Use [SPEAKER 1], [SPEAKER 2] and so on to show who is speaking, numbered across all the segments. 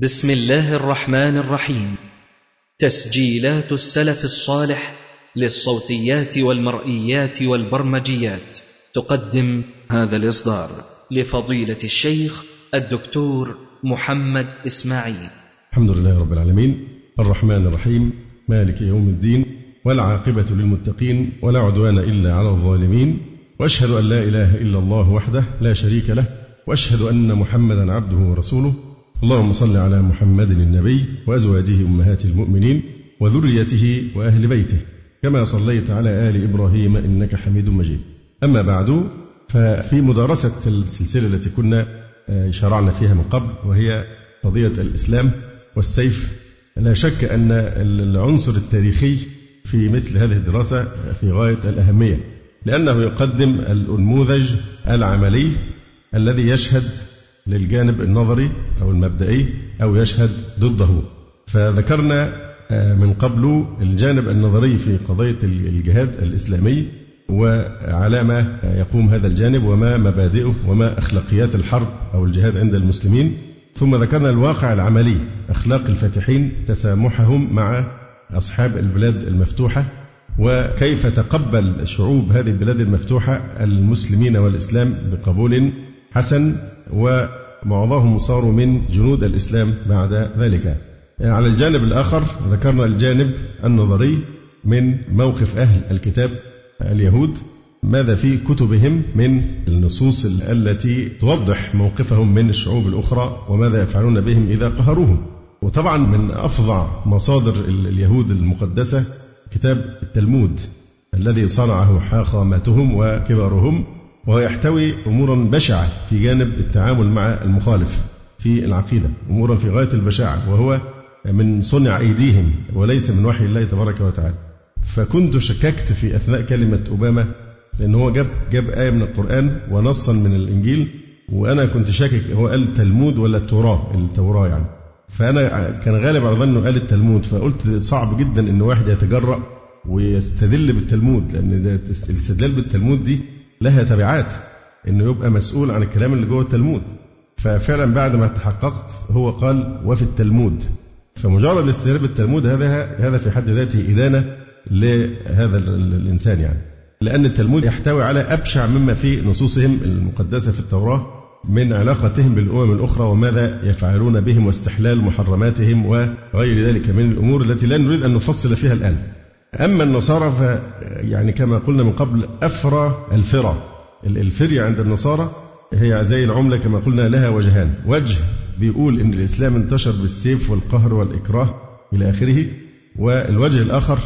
[SPEAKER 1] بسم الله الرحمن الرحيم تسجيلات السلف الصالح للصوتيات والمرئيات والبرمجيات تقدم هذا الاصدار لفضيله الشيخ الدكتور محمد اسماعيل الحمد لله رب العالمين الرحمن الرحيم مالك يوم الدين والعاقبه للمتقين ولا عدوان الا على الظالمين واشهد ان لا اله الا الله وحده لا شريك له واشهد ان محمدا عبده ورسوله اللهم صل على محمد النبي وأزواجه أمهات المؤمنين وذريته وأهل بيته كما صليت على آل إبراهيم إنك حميد مجيد أما بعد ففي مدارسة السلسلة التي كنا آه، شرعنا فيها من قبل وهي قضية الإسلام والسيف لا شك أن العنصر التاريخي في مثل هذه الدراسة آه، في غاية الأهمية لأنه يقدم النموذج العملي الذي يشهد للجانب النظري أو المبدئي أو يشهد ضده فذكرنا آه، من قبل الجانب النظري في قضية الجهاد الإسلامي وعلى ما يقوم هذا الجانب وما مبادئه وما أخلاقيات الحرب أو الجهاد عند المسلمين ثم ذكرنا الواقع العملي أخلاق الفاتحين تسامحهم مع أصحاب البلاد المفتوحة وكيف تقبل شعوب هذه البلاد المفتوحة المسلمين والإسلام بقبول حسن ومعظمهم صاروا من جنود الإسلام بعد ذلك على الجانب الآخر ذكرنا الجانب النظري من موقف أهل الكتاب اليهود ماذا في كتبهم من النصوص التي توضح موقفهم من الشعوب الأخرى وماذا يفعلون بهم إذا قهروهم وطبعا من أفظع مصادر اليهود المقدسة كتاب التلمود الذي صنعه حاخامتهم وكبارهم وهو يحتوي أمورا بشعة في جانب التعامل مع المخالف في العقيدة أمورا في غاية البشاعة وهو من صنع أيديهم وليس من وحي الله تبارك وتعالى فكنت شككت في أثناء كلمة أوباما لأن هو جاب جاب آية من القرآن ونصا من الإنجيل وأنا كنت شاكك هو قال التلمود ولا التوراة التوراة يعني فأنا كان غالب على ظني قال التلمود فقلت صعب جدا إن واحد يتجرأ ويستدل بالتلمود لأن الاستدلال بالتلمود دي لها تبعات انه يبقى مسؤول عن الكلام اللي جوه التلمود ففعلا بعد ما تحققت هو قال وفي التلمود فمجرد استهلاك التلمود هذا هذا في حد ذاته إدانة لهذا الإنسان يعني لأن التلمود يحتوي على أبشع مما في نصوصهم المقدسة في التوراة من علاقتهم بالأمم الأخرى وماذا يفعلون بهم واستحلال محرماتهم وغير ذلك من الأمور التي لا نريد أن نفصل فيها الآن أما النصارى ف يعني كما قلنا من قبل أفرى الفرى الفرية عند النصارى هي زي العملة كما قلنا لها وجهان وجه بيقول إن الإسلام انتشر بالسيف والقهر والإكراه إلى آخره والوجه الآخر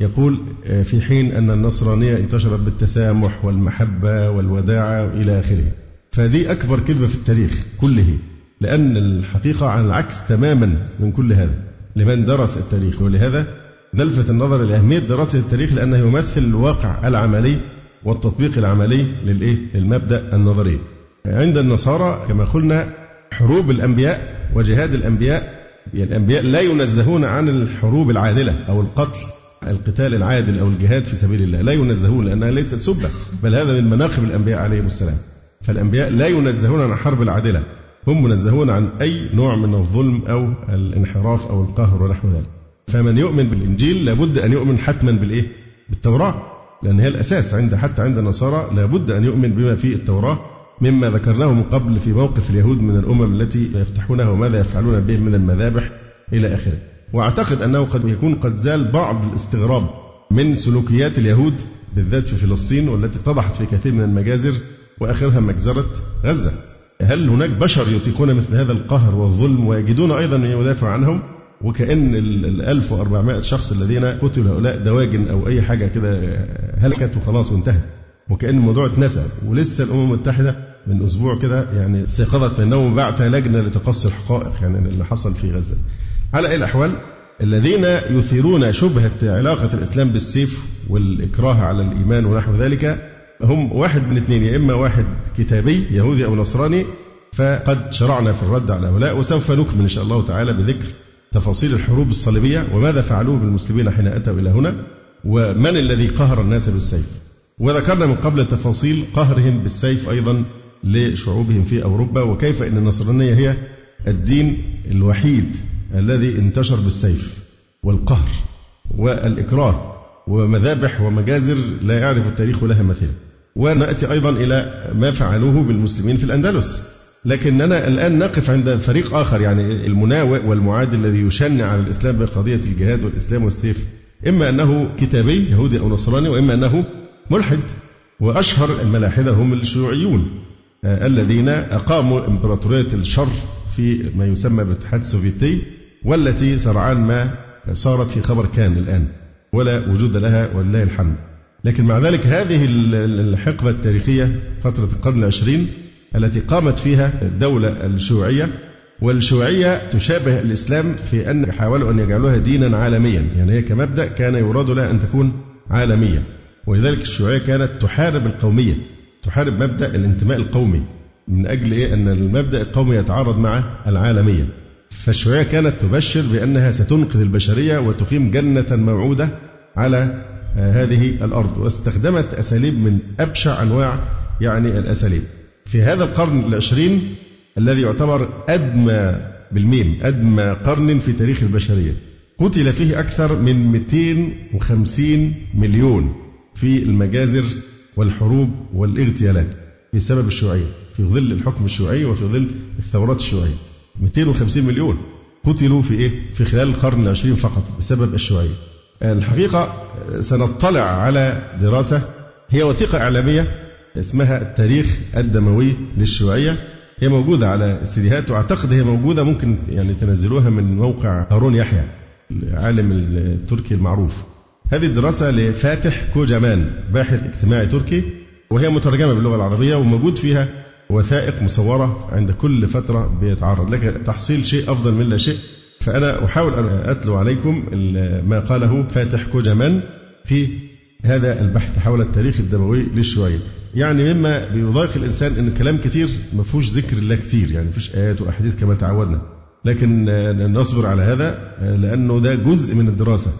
[SPEAKER 1] يقول آه، في حين أن النصرانية انتشرت بالتسامح والمحبة والوداعة إلى آخره فدي أكبر كذبة في التاريخ كله لأن الحقيقة على العكس تماما من كل هذا لمن درس التاريخ ولهذا نلفت النظر لأهمية دراسة التاريخ لأنه يمثل الواقع العملي والتطبيق العملي للإيه؟ للمبدأ النظري. عند النصارى كما قلنا حروب الأنبياء وجهاد الأنبياء يعني الأنبياء لا ينزهون عن الحروب العادلة أو القتل القتال العادل أو الجهاد في سبيل الله لا ينزهون لأنها ليست سبة بل هذا من مناقب الأنبياء عليهم السلام فالأنبياء لا ينزهون عن الحرب العادلة هم منزهون عن أي نوع من الظلم أو الانحراف أو القهر ونحو ذلك فمن يؤمن بالإنجيل لابد أن يؤمن حتما بالإيه؟ بالتوراة لأن هي الأساس عند حتى عند النصارى لابد أن يؤمن بما في التوراة مما ذكرناه من قبل في موقف اليهود من الأمم التي يفتحونها وماذا يفعلون به من المذابح إلى آخره وأعتقد أنه قد يكون قد زال بعض الاستغراب من سلوكيات اليهود بالذات في فلسطين والتي اتضحت في كثير من المجازر وآخرها مجزرة غزة هل هناك بشر يطيقون مثل هذا القهر والظلم ويجدون أيضا من يدافع عنهم وكأن ال 1400 شخص الذين قتلوا هؤلاء دواجن أو أي حاجة كده هلكت وخلاص وانتهت وكأن الموضوع اتنسى ولسه الأمم المتحدة من أسبوع كده يعني استيقظت النوم بعت لجنة لتقصي الحقائق يعني اللي حصل في غزة على أي الأحوال الذين يثيرون شبهة علاقة الإسلام بالسيف والإكراه على الإيمان ونحو ذلك هم واحد من اثنين يا إما واحد كتابي يهودي أو نصراني فقد شرعنا في الرد على هؤلاء وسوف نكمل إن شاء الله تعالى بذكر تفاصيل الحروب الصليبية وماذا فعلوه بالمسلمين حين أتوا إلى هنا ومن الذي قهر الناس بالسيف وذكرنا من قبل تفاصيل قهرهم بالسيف أيضا لشعوبهم في أوروبا وكيف أن النصرانية هي الدين الوحيد الذي انتشر بالسيف والقهر والإكراه ومذابح ومجازر لا يعرف التاريخ لها مثيل ونأتي أيضا إلى ما فعلوه بالمسلمين في الأندلس لكننا الآن نقف عند فريق آخر يعني المناوئ والمعادي الذي يشنع على الإسلام بقضية الجهاد والإسلام والسيف إما أنه كتابي يهودي أو نصراني وإما أنه ملحد وأشهر الملاحدة هم الشيوعيون آه، الذين أقاموا إمبراطورية الشر في ما يسمى بالاتحاد السوفيتي والتي سرعان ما صارت في خبر كان الآن ولا وجود لها ولله الحمد لكن مع ذلك هذه الحقبة التاريخية فترة القرن العشرين التي قامت فيها الدولة الشيوعية والشيوعية تشابه الإسلام في أن حاولوا أن يجعلوها دينا عالميا يعني هي كمبدأ كان يراد لها أن تكون عالمية ولذلك الشيوعية كانت تحارب القومية تحارب مبدأ الانتماء القومي من أجل إيه أن المبدأ القومي يتعارض مع العالمية فالشيوعية كانت تبشر بأنها ستنقذ البشرية وتقيم جنة موعودة على آه، هذه الأرض واستخدمت أساليب من أبشع أنواع يعني الأساليب في هذا القرن العشرين الذي يعتبر أدمى بالميم أدمى قرن في تاريخ البشرية قتل فيه أكثر من 250 مليون في المجازر والحروب والاغتيالات بسبب الشيوعية في ظل الحكم الشيوعي وفي ظل الثورات الشيوعية 250 مليون قتلوا في إيه؟ في خلال القرن العشرين فقط بسبب الشيوعية الحقيقة سنطلع على دراسة هي وثيقة إعلامية اسمها التاريخ الدموي للشيوعية هي موجودة على السيديهات واعتقد هي موجودة ممكن يعني تنزلوها من موقع هارون يحيى العالم التركي المعروف هذه الدراسة لفاتح كوجمان باحث اجتماعي تركي وهي مترجمة باللغة العربية وموجود فيها وثائق مصورة عند كل فترة بيتعرض لك تحصيل شيء أفضل من لا شيء فأنا أحاول أن أتلو عليكم ما قاله فاتح كوجمان في هذا البحث حول التاريخ الدموي للشيوعية يعني مما بيضايق الإنسان أن كلام كتير ما فيهوش ذكر الله كتير يعني ما فيش آيات وأحاديث كما تعودنا لكن نصبر على هذا آه، لأنه ده جزء من الدراسة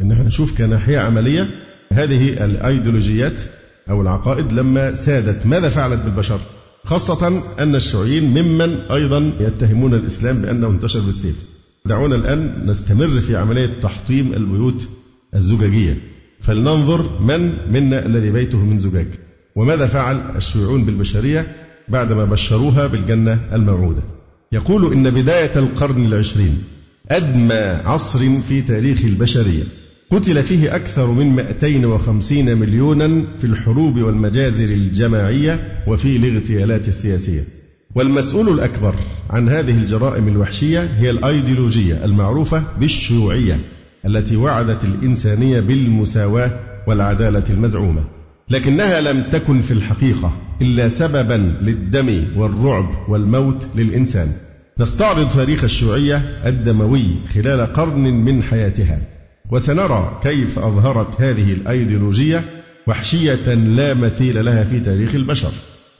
[SPEAKER 1] أن احنا نشوف كناحية عملية هذه الأيديولوجيات أو العقائد لما سادت ماذا فعلت بالبشر خاصة أن الشيوعيين ممن أيضا يتهمون الإسلام بأنه انتشر بالسيف دعونا الآن نستمر في عملية تحطيم البيوت الزجاجية فلننظر من منا الذي بيته من زجاج وماذا فعل الشيوعيون بالبشرية بعدما بشروها بالجنة الموعودة يقول إن بداية القرن العشرين أدمى عصر في تاريخ البشرية قتل فيه أكثر من 250 مليونا في الحروب والمجازر الجماعية وفي الاغتيالات السياسية والمسؤول الأكبر عن هذه الجرائم الوحشية هي الأيديولوجية المعروفة بالشيوعية التي وعدت الإنسانية بالمساواة والعدالة المزعومة لكنها لم تكن في الحقيقة إلا سببا للدم والرعب والموت للإنسان نستعرض تاريخ الشيوعية الدموي خلال قرن من حياتها وسنرى كيف أظهرت هذه الأيديولوجية وحشية لا مثيل لها في تاريخ البشر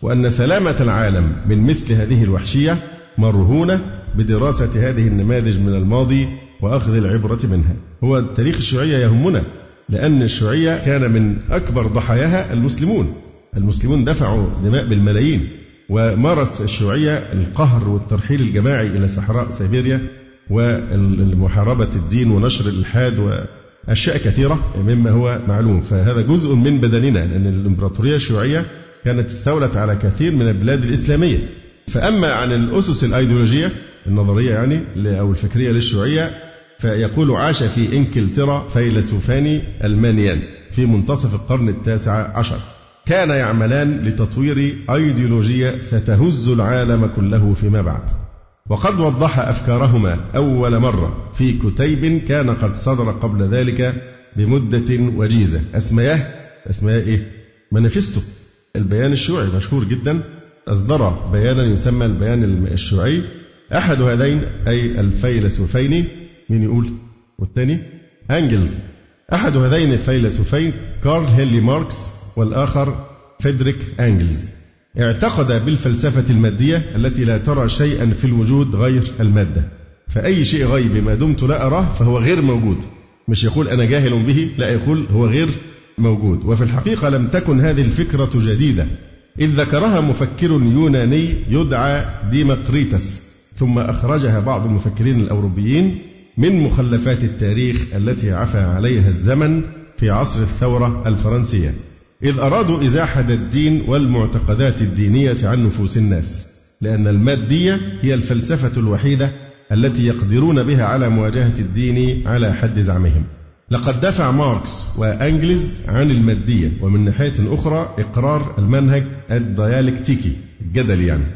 [SPEAKER 1] وأن سلامة العالم من مثل هذه الوحشية مرهونة بدراسة هذه النماذج من الماضي وأخذ العبرة منها هو تاريخ الشيوعية يهمنا لأن الشيوعية كان من أكبر ضحاياها المسلمون المسلمون دفعوا دماء بالملايين ومارست الشيوعية القهر والترحيل الجماعي إلى صحراء سيبيريا ومحاربة الدين ونشر الإلحاد وأشياء كثيرة مما هو معلوم فهذا جزء من بدننا لأن الإمبراطورية الشيوعية كانت استولت على كثير من البلاد الإسلامية فأما عن الأسس الأيديولوجية النظرية يعني أو الفكرية للشيوعية فيقول عاش في إنكلترا فيلسوفان ألمانيان في منتصف القرن التاسع عشر كان يعملان لتطوير أيديولوجية ستهز العالم كله فيما بعد وقد وضح أفكارهما أول مرة في كتيب كان قد صدر قبل ذلك بمدة وجيزة أسمياه أسمياه إيه؟ مانيفستو البيان الشيوعي مشهور جدا أصدر بيانا يسمى البيان الشيوعي أحد هذين أي الفيلسوفين مين يقول والثاني أنجلز أحد هذين الفيلسوفين كارل هيلي ماركس والآخر فيدريك أنجلز اعتقد بالفلسفة المادية التي لا ترى شيئا في الوجود غير المادة فأي شيء غيبي ما دمت لا أراه فهو غير موجود مش يقول أنا جاهل به لا يقول هو غير موجود وفي الحقيقة لم تكن هذه الفكرة جديدة إذ ذكرها مفكر يوناني يدعى ديمقريتس ثم أخرجها بعض المفكرين الأوروبيين من مخلفات التاريخ التي عفى عليها الزمن في عصر الثورة الفرنسية، إذ أرادوا إزاحة الدين والمعتقدات الدينية عن نفوس الناس، لأن المادية هي الفلسفة الوحيدة التي يقدرون بها على مواجهة الدين على حد زعمهم. لقد دافع ماركس وأنجلز عن المادية ومن ناحية أخرى إقرار المنهج الديالكتيكي الجدلي يعني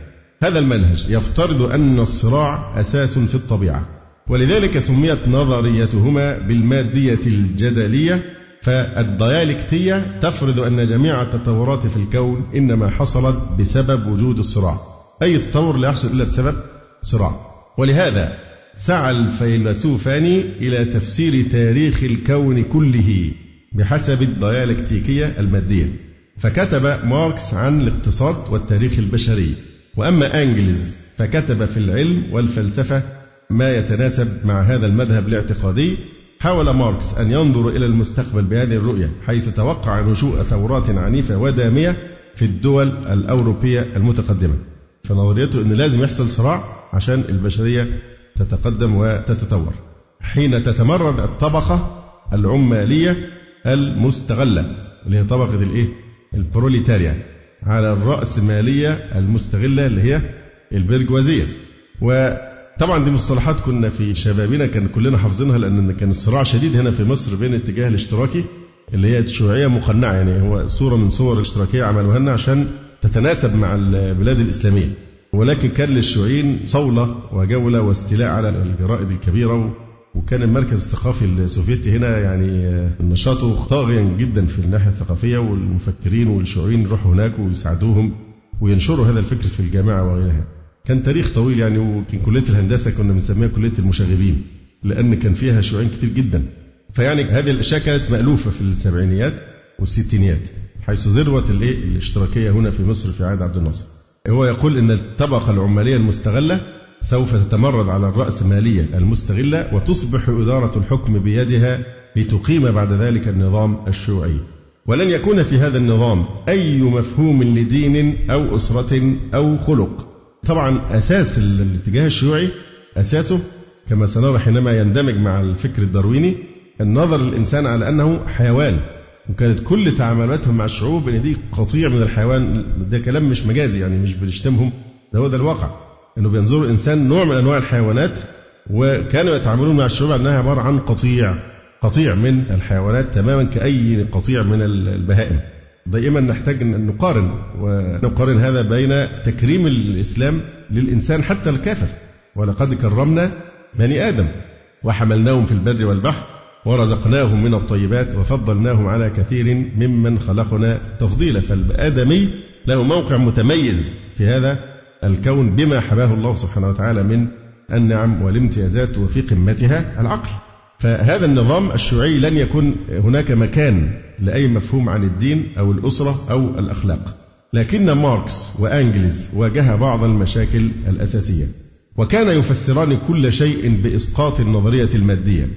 [SPEAKER 1] هذا المنهج يفترض أن الصراع أساس في الطبيعة ولذلك سميت نظريتهما بالمادية الجدلية فالديالكتية تفرض أن جميع التطورات في الكون إنما حصلت بسبب وجود الصراع أي تطور لا يحصل إلا بسبب صراع ولهذا سعى الفيلسوفان إلى تفسير تاريخ الكون كله بحسب الديالكتيكية المادية فكتب ماركس عن الاقتصاد والتاريخ البشري وأما أنجلز فكتب في العلم والفلسفة ما يتناسب مع هذا المذهب الاعتقادي حاول ماركس أن ينظر إلى المستقبل بهذه الرؤية حيث توقع نشوء ثورات عنيفة ودامية في الدول الأوروبية المتقدمة فنظريته أن لازم يحصل صراع عشان البشرية تتقدم وتتطور حين تتمرد الطبقة العمالية المستغلة اللي هي طبقة الإيه؟ البروليتاريا على الرأسمالية المستغلة اللي هي البرجوازية و طبعا دي مصطلحات كنا في شبابنا كان كلنا حافظينها لأن كان الصراع شديد هنا في مصر بين الاتجاه الاشتراكي اللي هي الشيوعية مقنعة يعني هو صورة من صور الاشتراكية عملوها لنا عشان تتناسب مع البلاد الإسلامية ولكن كان للشيوعيين صولة وجولة واستيلاء على الجرائد الكبيرة وكان المركز الثقافي السوفيتي هنا يعني آه، نشاطه طاغيا جدا في الناحية الثقافية والمفكرين والشيوعيين يروحوا هناك ويساعدوهم وينشروا هذا الفكر في الجامعة وغيرها كان تاريخ طويل يعني وكان كلية الهندسة كنا بنسميها كلية المشاغبين لأن كان فيها شيوعين كتير جدا فيعني هذه الأشياء كانت مألوفة في السبعينيات والستينيات حيث ذروة الإيه الاشتراكية هنا في مصر في عهد عبد الناصر هو يقول أن الطبقة العمالية المستغلة سوف تتمرد على الرأسمالية المستغلة وتصبح إدارة الحكم بيدها لتقيم بعد ذلك النظام الشيوعي ولن يكون في هذا النظام أي مفهوم لدين أو أسرة أو خلق طبعا أساس الاتجاه الشيوعي أساسه كما سنرى حينما يندمج مع الفكر الدارويني النظر للإنسان على أنه حيوان وكانت كل تعاملاتهم مع الشعوب ان دي قطيع من الحيوان ده كلام مش مجازي يعني مش بنشتمهم ده هو ده الواقع انه بينظروا الانسان نوع من انواع الحيوانات وكانوا يتعاملون مع الشعوب انها عباره عن قطيع قطيع من الحيوانات تماما كاي قطيع من البهائم دائما نحتاج أن نقارن ونقارن هذا بين تكريم الإسلام للإنسان حتى الكافر ولقد كرمنا بني آدم وحملناهم في البر والبحر ورزقناهم من الطيبات وفضلناهم على كثير ممن خلقنا تفضيلا فالآدمي له موقع متميز في هذا الكون بما حباه الله سبحانه وتعالى من النعم والامتيازات وفي قمتها العقل فهذا النظام الشيوعي لن يكون هناك مكان لأي مفهوم عن الدين أو الأسرة أو الأخلاق لكن ماركس وأنجلز واجها بعض المشاكل الأساسية وكان يفسران كل شيء بإسقاط النظرية المادية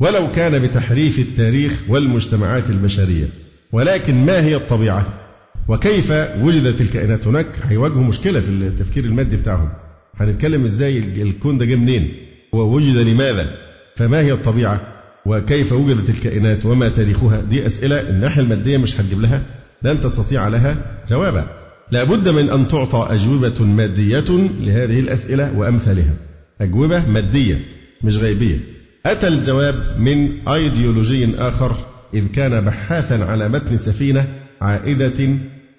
[SPEAKER 1] ولو كان بتحريف التاريخ والمجتمعات البشرية ولكن ما هي الطبيعة وكيف وجدت الكائنات هناك هيواجهوا مشكلة في التفكير المادي بتاعهم هنتكلم ازاي الكون ده جه منين ووجد لماذا فما هي الطبيعة وكيف وجدت الكائنات وما تاريخها دي أسئلة الناحية المادية مش هتجيب لها لن تستطيع لها جوابا لابد من أن تعطى أجوبة مادية لهذه الأسئلة وأمثالها أجوبة مادية مش غيبية أتى الجواب من أيديولوجي آخر إذ كان بحاثا على متن سفينة عائدة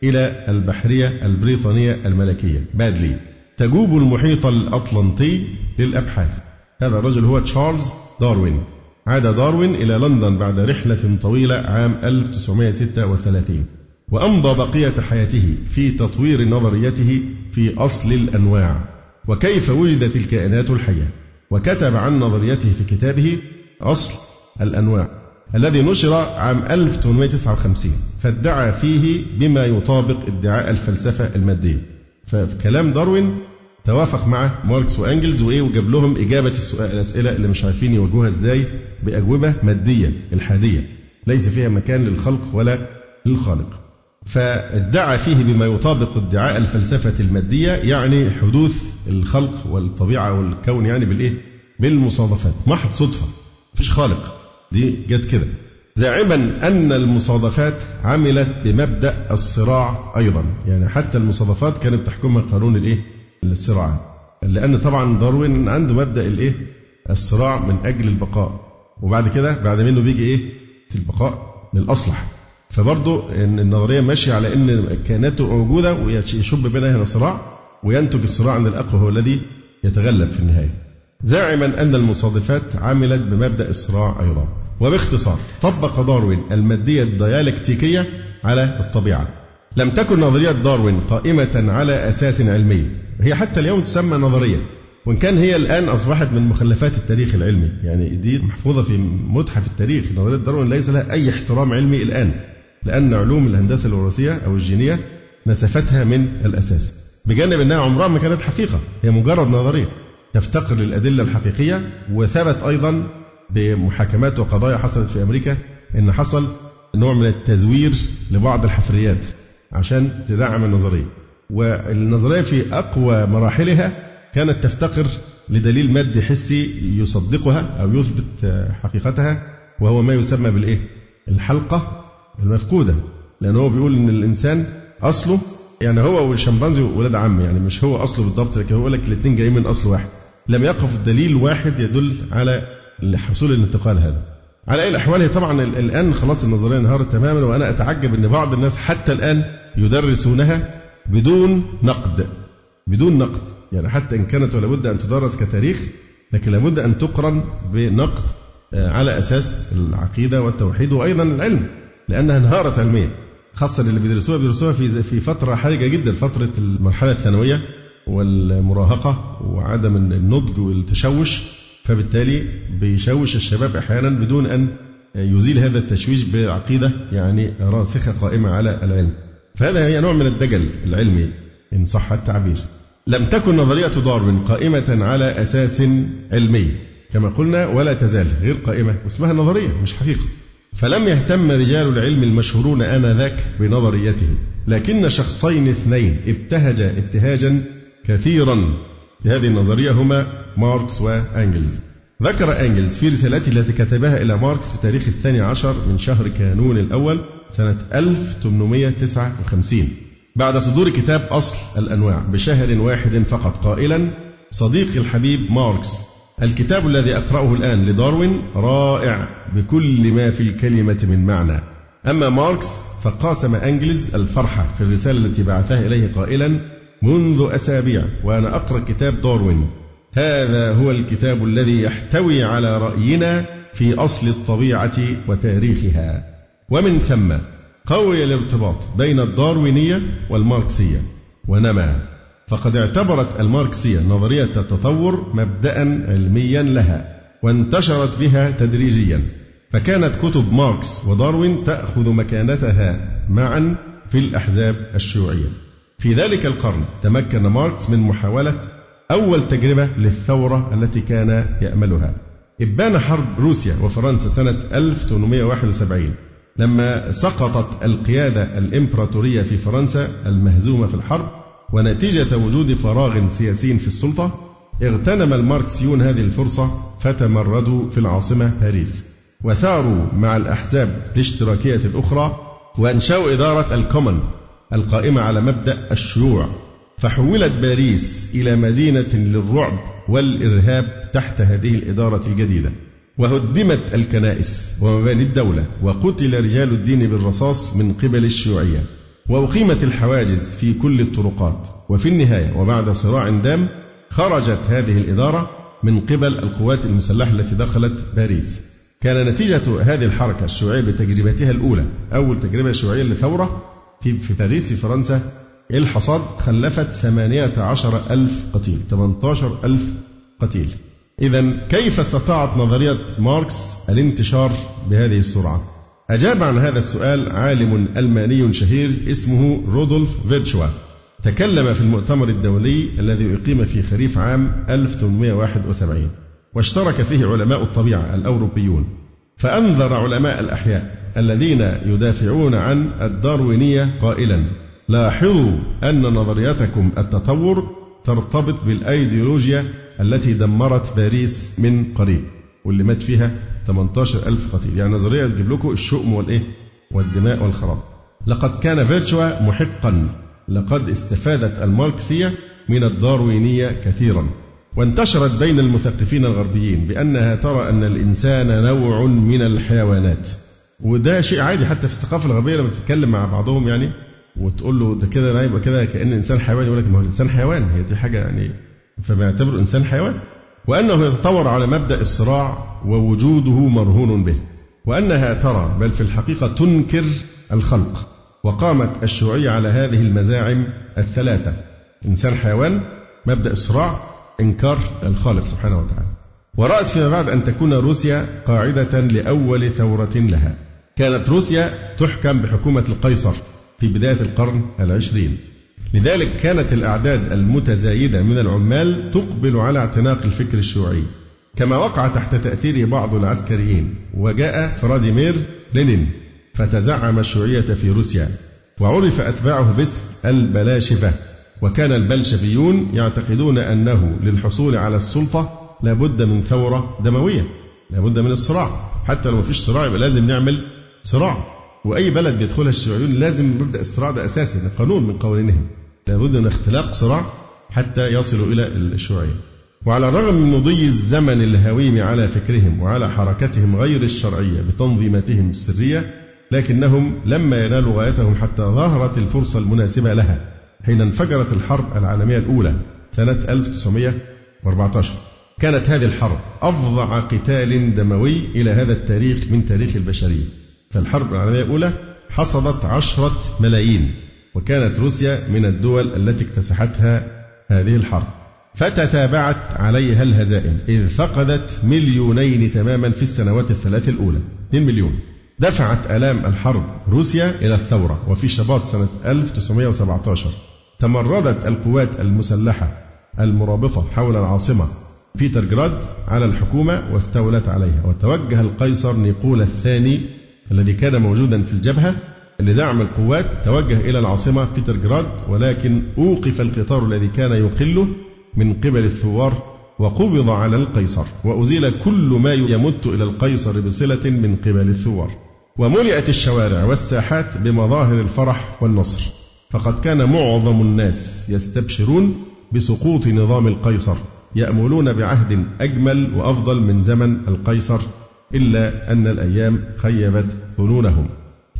[SPEAKER 1] إلى البحرية البريطانية الملكية بادلي تجوب المحيط الأطلنطي للأبحاث هذا الرجل هو تشارلز داروين عاد داروين إلى لندن بعد رحلة طويلة عام 1936 وأمضى بقية حياته في تطوير نظريته في أصل الأنواع وكيف وجدت الكائنات الحية وكتب عن نظريته في كتابه أصل الأنواع الذي نشر عام 1859 فادعى فيه بما يطابق ادعاء الفلسفة المادية فكلام داروين توافق مع ماركس وانجلز وايه وجاب لهم اجابه السؤال الاسئله اللي مش عارفين يواجهوها ازاي باجوبه ماديه الحاديه ليس فيها مكان للخلق ولا للخالق. فادعى فيه بما يطابق ادعاء الفلسفه الماديه يعني حدوث الخلق والطبيعه والكون يعني بالايه؟ بالمصادفات محض صدفه مفيش خالق دي جت كده زاعما أن المصادفات عملت بمبدأ الصراع أيضا يعني حتى المصادفات كانت تحكمها قانون الإيه الصراع لأن طبعا داروين عنده مبدأ الإيه؟ الصراع من أجل البقاء وبعد كده بعد منه بيجي إيه؟ البقاء للأصلح فبرضه النظرية ماشية على أن كانت موجودة ويشب بينها هنا صراع وينتج الصراع أن الأقوى هو الذي يتغلب في النهاية زاعما أن المصادفات عملت بمبدأ الصراع أيضا وباختصار طبق داروين المادية الديالكتيكية على الطبيعة لم تكن نظرية داروين قائمة على أساس علمي هي حتى اليوم تسمى نظرية وإن كان هي الآن أصبحت من مخلفات التاريخ العلمي يعني دي محفوظة في متحف التاريخ نظرية داروين ليس لها أي احترام علمي الآن لأن علوم الهندسة الوراثية أو الجينية نسفتها من الأساس بجانب أنها عمرها ما كانت حقيقة هي مجرد نظرية تفتقر للأدلة الحقيقية وثبت أيضا بمحاكمات وقضايا حصلت في أمريكا أن حصل نوع من التزوير لبعض الحفريات عشان تدعم النظرية والنظرية في أقوى مراحلها كانت تفتقر لدليل مادي حسي يصدقها أو يثبت حقيقتها وهو ما يسمى بالإيه؟ الحلقة المفقودة لأنه هو بيقول إن الإنسان أصله يعني هو والشمبانزي ولاد عم يعني مش هو أصله بالضبط لكن هو لك الاثنين جايين من أصل واحد لم يقف دليل واحد يدل على حصول الانتقال هذا على أي الأحوال هي طبعا الآن خلاص النظرية انهارت تماما وأنا أتعجب أن بعض الناس حتى الآن يدرسونها بدون نقد بدون نقد يعني حتى إن كانت ولابد أن تدرس كتاريخ لكن لابد أن تقرن بنقد آه، على أساس العقيدة والتوحيد وأيضا العلم لأنها انهارت علميا خاصة اللي بيدرسوها بيدرسوها في في فترة حرجة جدا فترة المرحلة الثانوية والمراهقة وعدم النضج والتشوش فبالتالي بيشوش الشباب أحيانا بدون أن يزيل هذا التشويش بعقيدة يعني راسخة قائمة على العلم فهذا هي نوع من الدجل العلمي إن صح التعبير لم تكن نظرية داروين قائمة على أساس علمي كما قلنا ولا تزال غير قائمة واسمها نظرية مش حقيقة فلم يهتم رجال العلم المشهورون آنذاك بنظريته لكن شخصين اثنين ابتهجا ابتهاجا كثيرا لهذه النظرية هما ماركس وأنجلز ذكر أنجلز في رسالته التي كتبها إلى ماركس في تاريخ الثاني عشر من شهر كانون الأول سنة 1859 بعد صدور كتاب أصل الأنواع بشهر واحد فقط قائلا صديقي الحبيب ماركس الكتاب الذي أقرأه الآن لداروين رائع بكل ما في الكلمة من معنى أما ماركس فقاسم أنجلز الفرحة في الرسالة التي بعثها إليه قائلا منذ أسابيع وأنا أقرأ كتاب داروين هذا هو الكتاب الذي يحتوي على رأينا في أصل الطبيعة وتاريخها ومن ثم قوي الارتباط بين الداروينية والماركسية ونما فقد اعتبرت الماركسية نظرية التطور مبدأ علميا لها وانتشرت بها تدريجيا فكانت كتب ماركس وداروين تأخذ مكانتها معا في الأحزاب الشيوعية في ذلك القرن تمكن ماركس من محاولة أول تجربة للثورة التي كان يأملها إبان حرب روسيا وفرنسا سنة 1871 لما سقطت القيادة الإمبراطورية في فرنسا المهزومة في الحرب ونتيجة وجود فراغ سياسي في السلطة اغتنم الماركسيون هذه الفرصة فتمردوا في العاصمة باريس وثاروا مع الأحزاب الاشتراكية الأخرى وأنشأوا إدارة الكومن القائمة على مبدأ الشيوع فحولت باريس إلى مدينة للرعب والإرهاب تحت هذه الإدارة الجديدة وهدمت الكنائس ومباني الدولة وقتل رجال الدين بالرصاص من قبل الشيوعية وأقيمت الحواجز في كل الطرقات وفي النهاية وبعد صراع دام خرجت هذه الإدارة من قبل القوات المسلحة التي دخلت باريس كان نتيجة هذه الحركة الشيوعية بتجربتها الأولى أول تجربة شيوعية لثورة في, في باريس في فرنسا الحصاد خلفت ثمانية عشر ألف قتيل 18 ألف قتيل إذا كيف استطاعت نظرية ماركس الانتشار بهذه السرعة؟ أجاب عن هذا السؤال عالم ألماني شهير اسمه رودولف فيرتشوا تكلم في المؤتمر الدولي الذي أقيم في خريف عام 1871 واشترك فيه علماء الطبيعة الأوروبيون فأنذر علماء الأحياء الذين يدافعون عن الداروينية قائلا لاحظوا أن نظريتكم التطور ترتبط بالأيديولوجيا التي دمرت باريس من
[SPEAKER 2] قريب واللي مات فيها 18 ألف قتيل يعني نظرية تجيب لكم الشؤم والإيه والدماء والخراب لقد كان فيرتشوا محقا لقد استفادت الماركسية من الداروينية كثيرا وانتشرت بين المثقفين الغربيين بأنها ترى أن الإنسان نوع من الحيوانات وده شيء عادي حتى في الثقافه الغربيه لما بتتكلم مع بعضهم يعني وتقول له ده كده ده يبقى كده كان انسان حيوان يقول لك ما هو الانسان حيوان هي دي حاجه يعني فبيعتبره انسان حيوان وانه يتطور على مبدا الصراع ووجوده مرهون به وانها ترى بل في الحقيقه تنكر الخلق وقامت الشيوعيه على هذه المزاعم الثلاثه انسان حيوان مبدا الصراع انكار الخالق سبحانه وتعالى ورأت فيما بعد أن تكون روسيا قاعدة لأول ثورة لها كانت روسيا تحكم بحكومة القيصر في بداية القرن العشرين لذلك كانت الأعداد المتزايدة من العمال تقبل على اعتناق الفكر الشيوعي كما وقع تحت تأثير بعض العسكريين وجاء فراديمير لينين فتزعم الشيوعية في روسيا وعرف أتباعه باسم البلاشفة وكان البلشفيون يعتقدون أنه للحصول على السلطة لابد من ثورة دموية لابد من الصراع حتى لو مفيش صراع يبقى لازم نعمل صراع وأي بلد بيدخلها الشيوعيون لازم مبدأ الصراع ده أساسي ده قانون من قوانينهم لابد من اختلاق صراع حتى يصلوا إلى الشيوعية وعلى الرغم من مضي الزمن الهويم على فكرهم وعلى حركتهم غير الشرعية بتنظيماتهم السرية لكنهم لما ينالوا غايتهم حتى ظهرت الفرصة المناسبة لها حين انفجرت الحرب العالمية الأولى سنة 1914 كانت هذه الحرب أفظع قتال دموي إلى هذا التاريخ من تاريخ البشرية فالحرب العالمية الأولى حصدت عشرة ملايين وكانت روسيا من الدول التي اكتسحتها هذه الحرب فتتابعت عليها الهزائم إذ فقدت مليونين تماما في السنوات الثلاث الأولى 2 مليون دفعت آلام الحرب روسيا إلى الثورة وفي شباط سنة 1917 تمردت القوات المسلحة المرابطة حول العاصمة بيترغراد على الحكومة واستولت عليها وتوجه القيصر نيقولا الثاني الذي كان موجودا في الجبهة لدعم القوات توجه إلى العاصمة بيترغراد ولكن أوقف القطار الذي كان يقله من قبل الثوار وقبض على القيصر وأزيل كل ما يمت إلى القيصر بصلة من قبل الثوار وملئت الشوارع والساحات بمظاهر الفرح والنصر فقد كان معظم الناس يستبشرون بسقوط نظام القيصر يأملون بعهد أجمل وأفضل من زمن القيصر إلا أن الأيام خيبت ظنونهم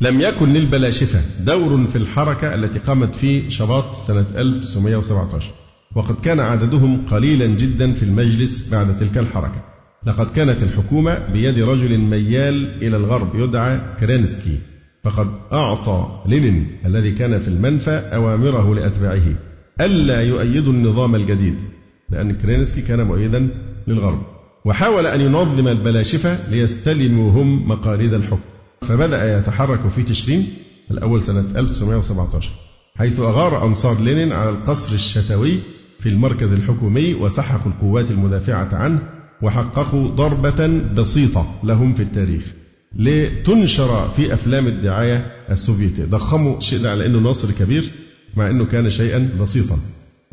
[SPEAKER 2] لم يكن للبلاشفة دور في الحركة التي قامت في شباط سنة 1917 وقد كان عددهم قليلا جدا في المجلس بعد تلك الحركة لقد كانت الحكومة بيد رجل ميال إلى الغرب يدعى كرينسكي فقد أعطى لينين الذي كان في المنفى أوامره لأتباعه ألا يؤيدوا النظام الجديد لأن كرينسكي كان مؤيدا للغرب وحاول أن ينظم البلاشفة ليستلموا هم مقاليد الحكم فبدأ يتحرك في تشرين الأول سنة 1917 حيث أغار أنصار لينين على القصر الشتوي في المركز الحكومي وسحقوا القوات المدافعة عنه وحققوا ضربة بسيطة لهم في التاريخ لتنشر في أفلام الدعاية السوفيتية ضخموا الشيء ده على أنه نصر كبير مع أنه كان شيئا بسيطا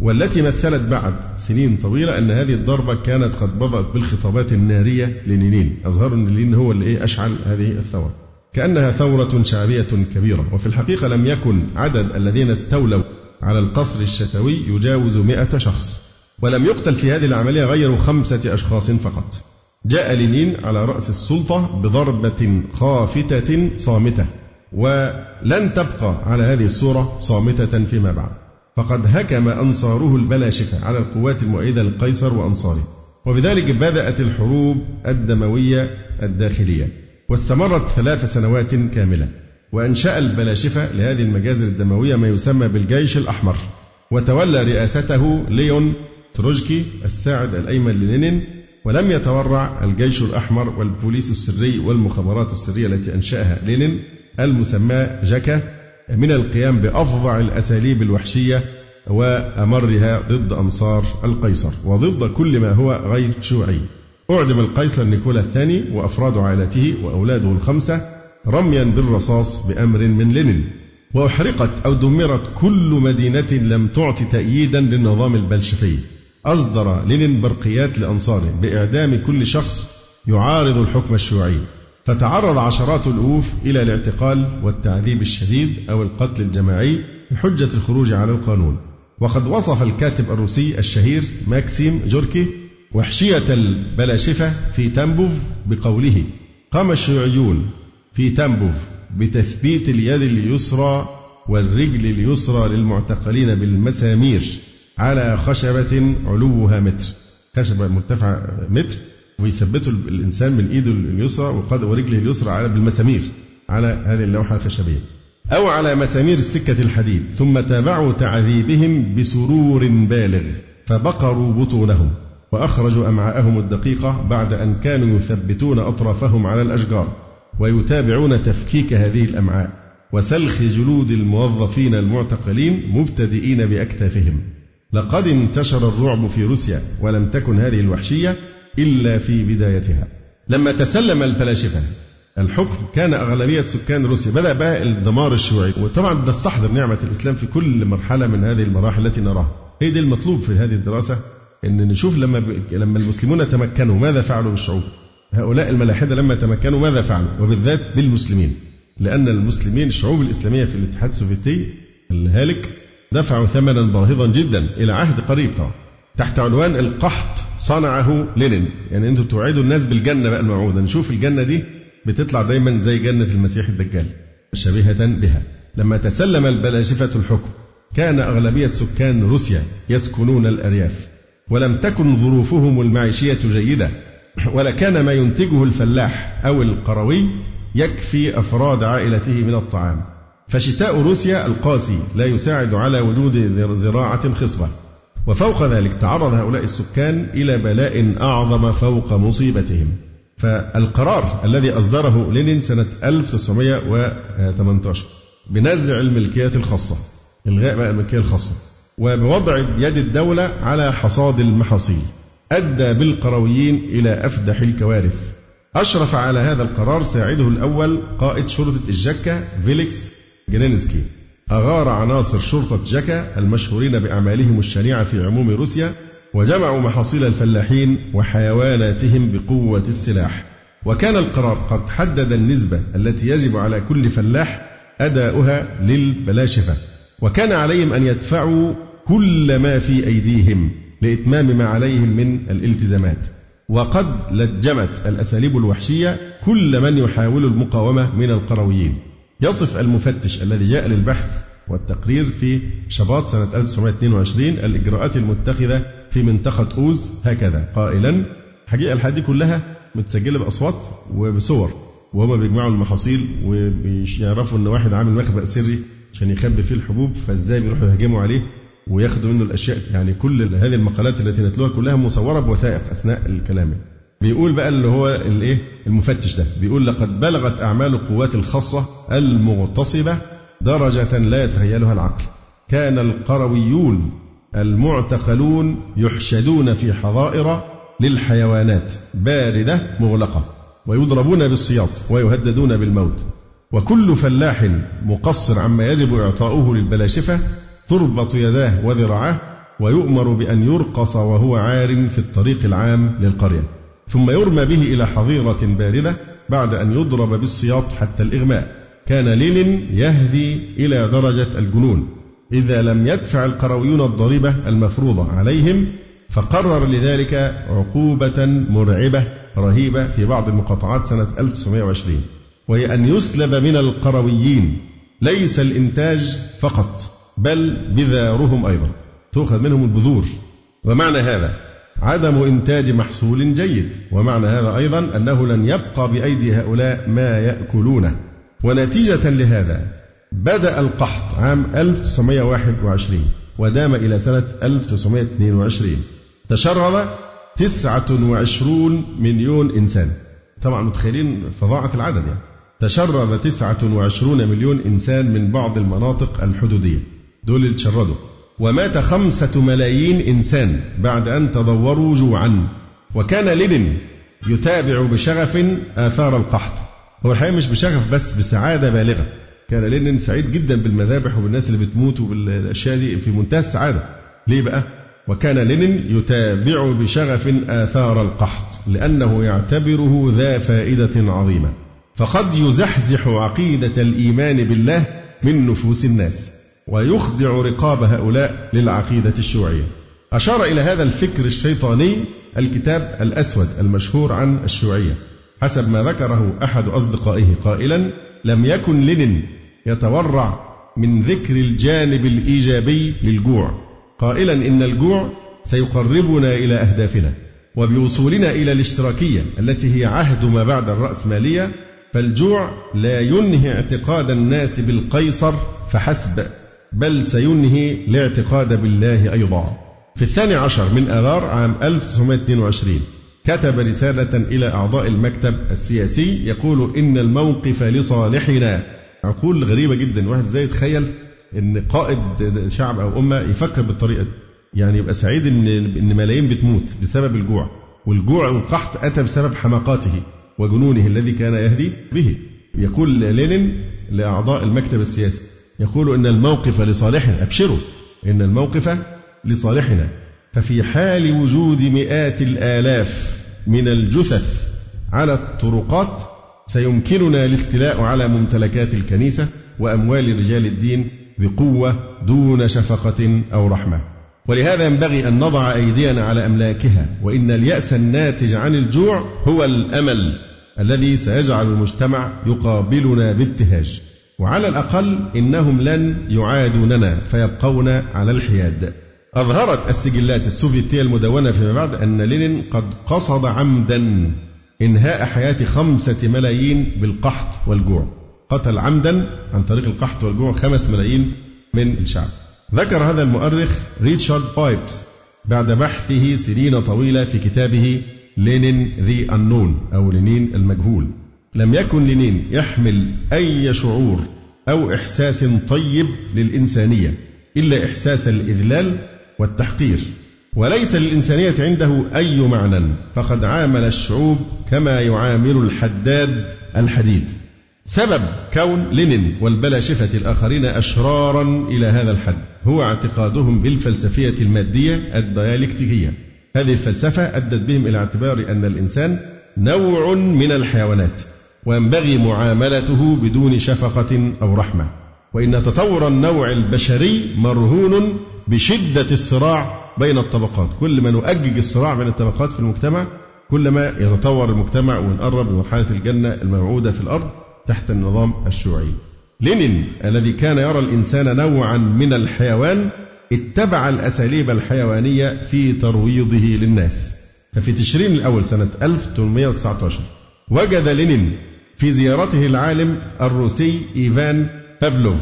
[SPEAKER 2] والتي مثلت بعد سنين طويلة أن هذه الضربة كانت قد بدأت بالخطابات النارية لنينين أظهر أن هو اللي إيه أشعل هذه الثورة كأنها ثورة شعبية كبيرة وفي الحقيقة لم يكن عدد الذين استولوا على القصر الشتوي يجاوز مئة شخص ولم يقتل في هذه العملية غير خمسة أشخاص فقط جاء لينين على رأس السلطة بضربة خافتة صامتة ولن تبقى على هذه الصورة صامتة فيما بعد فقد هكم أنصاره البلاشفة على القوات المؤيدة لقيصر وأنصاره وبذلك بدأت الحروب الدموية الداخلية واستمرت ثلاث سنوات كاملة وأنشأ البلاشفة لهذه المجازر الدموية ما يسمى بالجيش الأحمر وتولى رئاسته ليون تروجكي الساعد الأيمن لينين ولم يتورع الجيش الأحمر والبوليس السري والمخابرات السرية التي أنشأها لينين المسماة جاكا من القيام بأفظع الأساليب الوحشية وأمرها ضد أنصار القيصر وضد كل ما هو غير شيوعي أعدم القيصر نيكولا الثاني وأفراد عائلته وأولاده الخمسة رميا بالرصاص بأمر من لينين وأحرقت أو دمرت كل مدينة لم تعط تأييدا للنظام البلشفي أصدر لينين برقيات لأنصاره بإعدام كل شخص يعارض الحكم الشيوعي فتعرض عشرات الألوف إلى الاعتقال والتعذيب الشديد أو القتل الجماعي بحجة الخروج على القانون وقد وصف الكاتب الروسي الشهير ماكسيم جوركي وحشية البلاشفة في تنبوف بقوله قام الشيوعيون في تنبوف بتثبيت اليد اليسرى والرجل اليسرى للمعتقلين بالمسامير على خشبة علوها متر خشبة مرتفعة متر ويثبتوا الإنسان من إيده اليسرى وقد ورجله اليسرى على بالمسامير على هذه اللوحة الخشبية أو على مسامير السكة الحديد ثم تابعوا تعذيبهم بسرور بالغ فبقروا بطونهم وأخرجوا أمعاءهم الدقيقة بعد أن كانوا يثبتون أطرافهم على الأشجار ويتابعون تفكيك هذه الأمعاء وسلخ جلود الموظفين المعتقلين مبتدئين بأكتافهم لقد انتشر الرعب في روسيا ولم تكن هذه الوحشية إلا في بدايتها لما تسلم الفلاشفة الحكم كان أغلبية سكان روسيا بدأ بقى الدمار الشيوعي وطبعا بنستحضر نعمة الإسلام في كل مرحلة من هذه المراحل التي نراها هي دي المطلوب في هذه الدراسة أن نشوف لما ب... لما المسلمون تمكنوا ماذا فعلوا بالشعوب هؤلاء الملاحدة لما تمكنوا ماذا فعلوا وبالذات بالمسلمين لأن المسلمين الشعوب الإسلامية في الاتحاد السوفيتي الهالك دفعوا ثمنا باهظا جدا إلى عهد قريب طبعا تحت عنوان القحط صنعه لينين يعني انتم بتوعدوا الناس بالجنه بقى الموعوده نشوف الجنه دي بتطلع دايما زي جنه المسيح الدجال شبيهه بها لما تسلم البلاشفه الحكم كان اغلبيه سكان روسيا يسكنون الارياف ولم تكن ظروفهم المعيشيه جيده ولا كان ما ينتجه الفلاح او القروي يكفي افراد عائلته من الطعام فشتاء روسيا القاسي لا يساعد على وجود زراعه خصبه وفوق ذلك تعرض هؤلاء السكان إلى بلاء أعظم فوق مصيبتهم فالقرار الذي أصدره لينين سنة 1918 بنزع الملكية الخاصة إلغاء بقى الملكية الخاصة وبوضع يد الدولة على حصاد المحاصيل أدى بالقرويين إلى أفدح الكوارث أشرف على هذا القرار ساعده الأول قائد شرطة الجكة فيليكس جرينسكي أغار عناصر شرطة جكا المشهورين بأعمالهم الشنيعة في عموم روسيا وجمعوا محاصيل الفلاحين وحيواناتهم بقوة السلاح وكان القرار قد حدد النسبة التي يجب على كل فلاح أداؤها للبلاشفة وكان عليهم أن يدفعوا كل ما في أيديهم لإتمام ما عليهم من الالتزامات وقد لجمت الأساليب الوحشية كل من يحاول المقاومة من القرويين يصف المفتش الذي جاء البحث والتقرير في شباط سنة 1922 الإجراءات المتخذة في منطقة أوز هكذا قائلا حقيقة الحاجات دي كلها متسجلة بأصوات وبصور وهما بيجمعوا المحاصيل ويعرفوا إن واحد عامل مخبأ سري عشان يخبي فيه الحبوب فإزاي بيروحوا يهاجموا عليه وياخدوا منه الأشياء يعني كل هذه المقالات التي نتلوها كلها مصورة بوثائق أثناء الكلام بيقول بقى اللي هو الايه المفتش ده بيقول لقد بلغت اعمال القوات الخاصه المغتصبه درجه لا يتخيلها العقل كان القرويون المعتقلون يحشدون في حظائر للحيوانات بارده مغلقه ويضربون بالسياط ويهددون بالموت وكل فلاح مقصر عما يجب اعطاؤه للبلاشفه تربط يداه وذراعاه ويؤمر بأن يرقص وهو عار في الطريق العام للقرية ثم يرمى به إلى حظيرة باردة بعد أن يضرب بالسياط حتى الإغماء كان ليل يهدي إلى درجة الجنون إذا لم يدفع القرويون الضريبة المفروضة عليهم فقرر لذلك عقوبة مرعبة رهيبة في بعض المقاطعات سنة 1920 وهي أن يسلب من القرويين ليس الإنتاج فقط بل بذارهم أيضا تؤخذ منهم البذور ومعنى هذا عدم إنتاج محصول جيد ومعنى هذا أيضا أنه لن يبقى بأيدي هؤلاء ما يأكلونه ونتيجة لهذا بدأ القحط عام 1921 ودام إلى سنة 1922 تشرد 29 مليون إنسان طبعا متخيلين فظاعة العدد يعني تشرد 29 مليون إنسان من بعض المناطق الحدودية دول اللي تشردوا ومات خمسة ملايين إنسان بعد أن تضوروا جوعا وكان لينين يتابع بشغف آثار القحط هو الحقيقة مش بشغف بس بسعادة بالغة كان لينين سعيد جدا بالمذابح وبالناس اللي بتموت وبالأشياء دي في منتهى السعادة ليه بقى؟ وكان لينين يتابع بشغف آثار القحط لأنه يعتبره ذا فائدة عظيمة فقد يزحزح عقيدة الإيمان بالله من نفوس الناس ويخضع رقاب هؤلاء للعقيدة الشيوعية أشار إلى هذا الفكر الشيطاني الكتاب الأسود المشهور عن الشيوعية حسب ما ذكره أحد أصدقائه قائلا لم يكن لينين يتورع من ذكر الجانب الإيجابي للجوع قائلا إن الجوع سيقربنا إلى أهدافنا وبوصولنا إلى الاشتراكية التي هي عهد ما بعد الرأسمالية فالجوع لا ينهي اعتقاد الناس بالقيصر فحسب بل سينهي الاعتقاد بالله أيضا في الثاني عشر من آذار عام 1922 كتب رسالة إلى أعضاء المكتب السياسي يقول إن الموقف لصالحنا عقول غريبة جدا واحد زي يتخيل إن قائد شعب أو أمة يفكر بالطريقة دي يعني يبقى سعيد إن إن ملايين بتموت بسبب الجوع والجوع والقحط أتى بسبب حماقاته وجنونه الذي كان يهدي به يقول لينين لأعضاء المكتب السياسي يقول إن الموقف لصالحنا أبشروا إن الموقف لصالحنا ففي حال وجود مئات الآلاف من الجثث على الطرقات سيمكننا الاستيلاء على ممتلكات الكنيسة وأموال رجال الدين بقوة دون شفقة أو رحمة ولهذا ينبغي أن نضع أيدينا على أملاكها وإن اليأس الناتج عن الجوع هو الأمل الذي سيجعل المجتمع يقابلنا بابتهاج وعلى الأقل إنهم لن يعادوننا فيبقون على الحياد أظهرت السجلات السوفيتية المدونة فيما بعد أن لينين قد قصد عمدا إنهاء حياة خمسة ملايين بالقحط والجوع قتل عمدا عن طريق القحط والجوع خمس ملايين من الشعب ذكر هذا المؤرخ ريتشارد بايبس بعد بحثه سنين طويلة في كتابه لينين ذي النون أو لينين المجهول لم يكن لنين يحمل أي شعور أو إحساس طيب للإنسانية إلا إحساس الإذلال والتحقير وليس للإنسانية عنده أي معنى فقد عامل الشعوب كما يعامل الحداد الحديد سبب كون لينين والبلاشفة الآخرين أشرارا إلى هذا الحد هو اعتقادهم بالفلسفية المادية الديالكتيكية هذه الفلسفة أدت بهم إلى اعتبار أن الإنسان نوع من الحيوانات وينبغي معاملته بدون شفقة أو رحمة وإن تطور النوع البشري مرهون بشدة الصراع بين الطبقات كل ما نؤجج الصراع بين الطبقات في المجتمع كلما يتطور المجتمع ونقرب من الجنة الموعودة في الأرض تحت النظام الشيوعي لينين الذي كان يرى الإنسان نوعا من الحيوان اتبع الأساليب الحيوانية في ترويضه للناس ففي تشرين الأول سنة 1819 وجد لينين في زيارته العالم الروسي إيفان بافلوف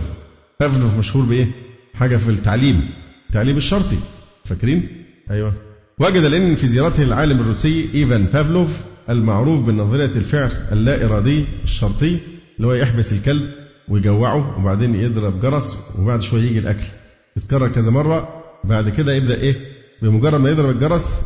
[SPEAKER 2] بافلوف مشهور بإيه؟ حاجة في التعليم التعليم الشرطي فاكرين؟ أيوه وجد لينين في زيارته العالم الروسي إيفان بافلوف المعروف بنظرية الفعل اللا إرادي الشرطي اللي هو يحبس الكلب ويجوعه وبعدين يضرب جرس وبعد شوية يجي الأكل يتكرر كذا مرة بعد كده يبدأ إيه بمجرد ما يضرب الجرس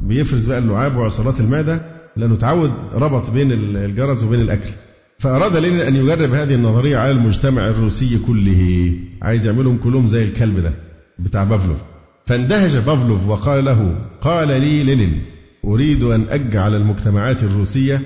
[SPEAKER 2] بيفرز بقى اللعاب وعصارات المعدة لأنه تعود ربط بين الجرس وبين الأكل فأراد لينين أن يجرب هذه النظرية على المجتمع الروسي كله عايز يعملهم كلهم زي الكلب ده بتاع بافلوف فاندهش بافلوف وقال له قال لي لينين أريد أن أجعل المجتمعات الروسية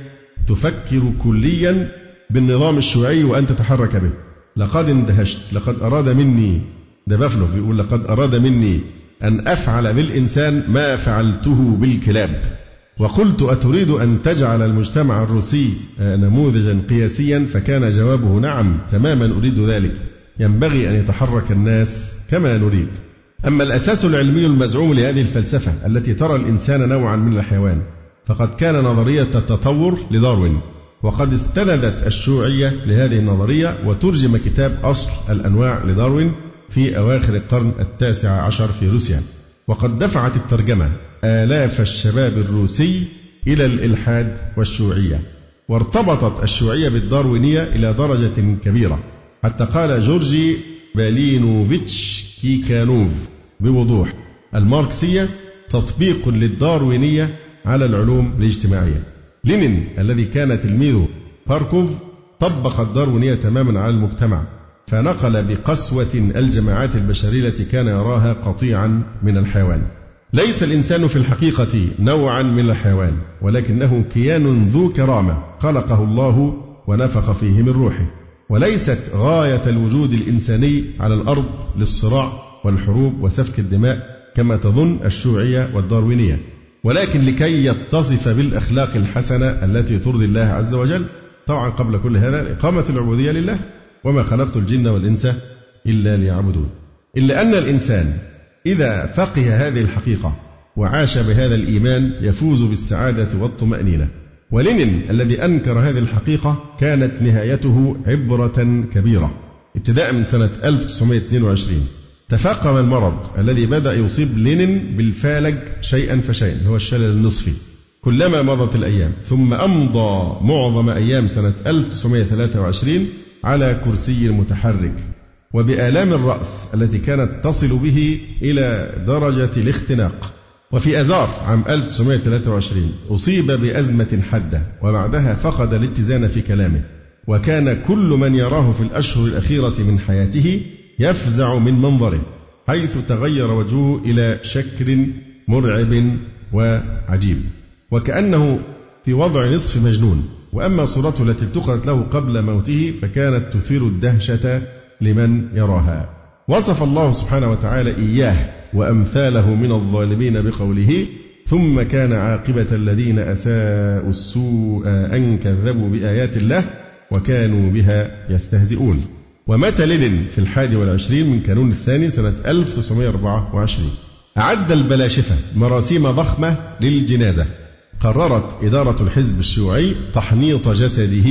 [SPEAKER 2] تفكر كليا بالنظام الشيوعي وأن تتحرك به لقد اندهشت لقد أراد مني ده بافلوف بيقول لقد أراد مني أن أفعل بالإنسان ما فعلته بالكلاب وقلت أتريد أن تجعل المجتمع الروسي آه، نموذجا قياسيا فكان جوابه نعم تماما أريد ذلك ينبغي أن يتحرك الناس كما نريد أما الأساس العلمي المزعوم لهذه الفلسفة التي ترى الإنسان نوعا من الحيوان فقد كان نظرية التطور لداروين وقد استندت الشيوعية لهذه النظرية وترجم كتاب أصل الأنواع لداروين في أواخر القرن التاسع عشر في روسيا وقد دفعت الترجمة آلاف الشباب الروسي إلى الإلحاد والشيوعية وارتبطت الشيوعية بالداروينية إلى درجة كبيرة حتى قال جورجي بالينوفيتش كيكانوف بوضوح الماركسية تطبيق للداروينية على العلوم الاجتماعية لينين الذي كان تلميذه باركوف طبق الداروينية تماما على المجتمع فنقل بقسوة الجماعات البشرية التي كان يراها قطيعا من الحيوان ليس الإنسان في الحقيقة نوعا من الحيوان ولكنه كيان ذو كرامة خلقه الله ونفخ فيه من روحه وليست غاية الوجود الإنساني على الأرض للصراع والحروب وسفك الدماء كما تظن الشيوعية والداروينية ولكن لكي يتصف بالأخلاق الحسنة التي ترضي الله عز وجل طبعا قبل كل هذا إقامة العبودية لله وما خلقت الجن والإنس إلا ليعبدون إلا أن الإنسان إذا فقه هذه الحقيقة وعاش بهذا الإيمان يفوز بالسعادة والطمأنينة ولينين الذي أنكر هذه الحقيقة كانت نهايته عبرة كبيرة ابتداء من سنة 1922 تفاقم المرض الذي بدأ يصيب لينين بالفالج شيئا فشيئا هو الشلل النصفي كلما مضت الأيام ثم أمضى معظم أيام سنة 1923 على كرسي متحرك وبآلام الرأس التي كانت تصل به إلى درجة الاختناق وفي أزار عام 1923 أصيب بأزمة حادة وبعدها فقد الاتزان في كلامه وكان كل من يراه في الأشهر الأخيرة من حياته يفزع من منظره حيث تغير وجهه إلى شكل مرعب وعجيب وكأنه في وضع نصف مجنون وأما صورته التي اتخذت له قبل موته فكانت تثير الدهشة لمن يراها وصف الله سبحانه وتعالى إياه وأمثاله من الظالمين بقوله ثم كان عاقبة الذين أساءوا السوء أن كذبوا بآيات الله وكانوا بها يستهزئون ومات لينين في الحادي والعشرين من كانون الثاني سنة 1924 أعد البلاشفة مراسيم ضخمة للجنازة قررت إدارة الحزب الشيوعي تحنيط جسده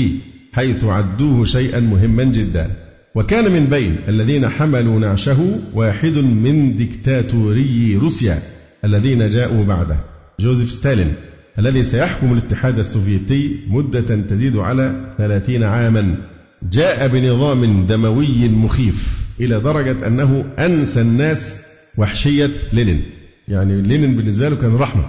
[SPEAKER 2] حيث عدوه شيئا مهما جدا وكان من بين الذين حملوا نعشه واحد من دكتاتوري روسيا الذين جاءوا بعده جوزيف ستالين الذي سيحكم الاتحاد السوفيتي مدة تزيد على ثلاثين عاما جاء بنظام دموي مخيف إلى درجة أنه أنسى الناس وحشية لينين يعني لينين بالنسبة له كان رحمة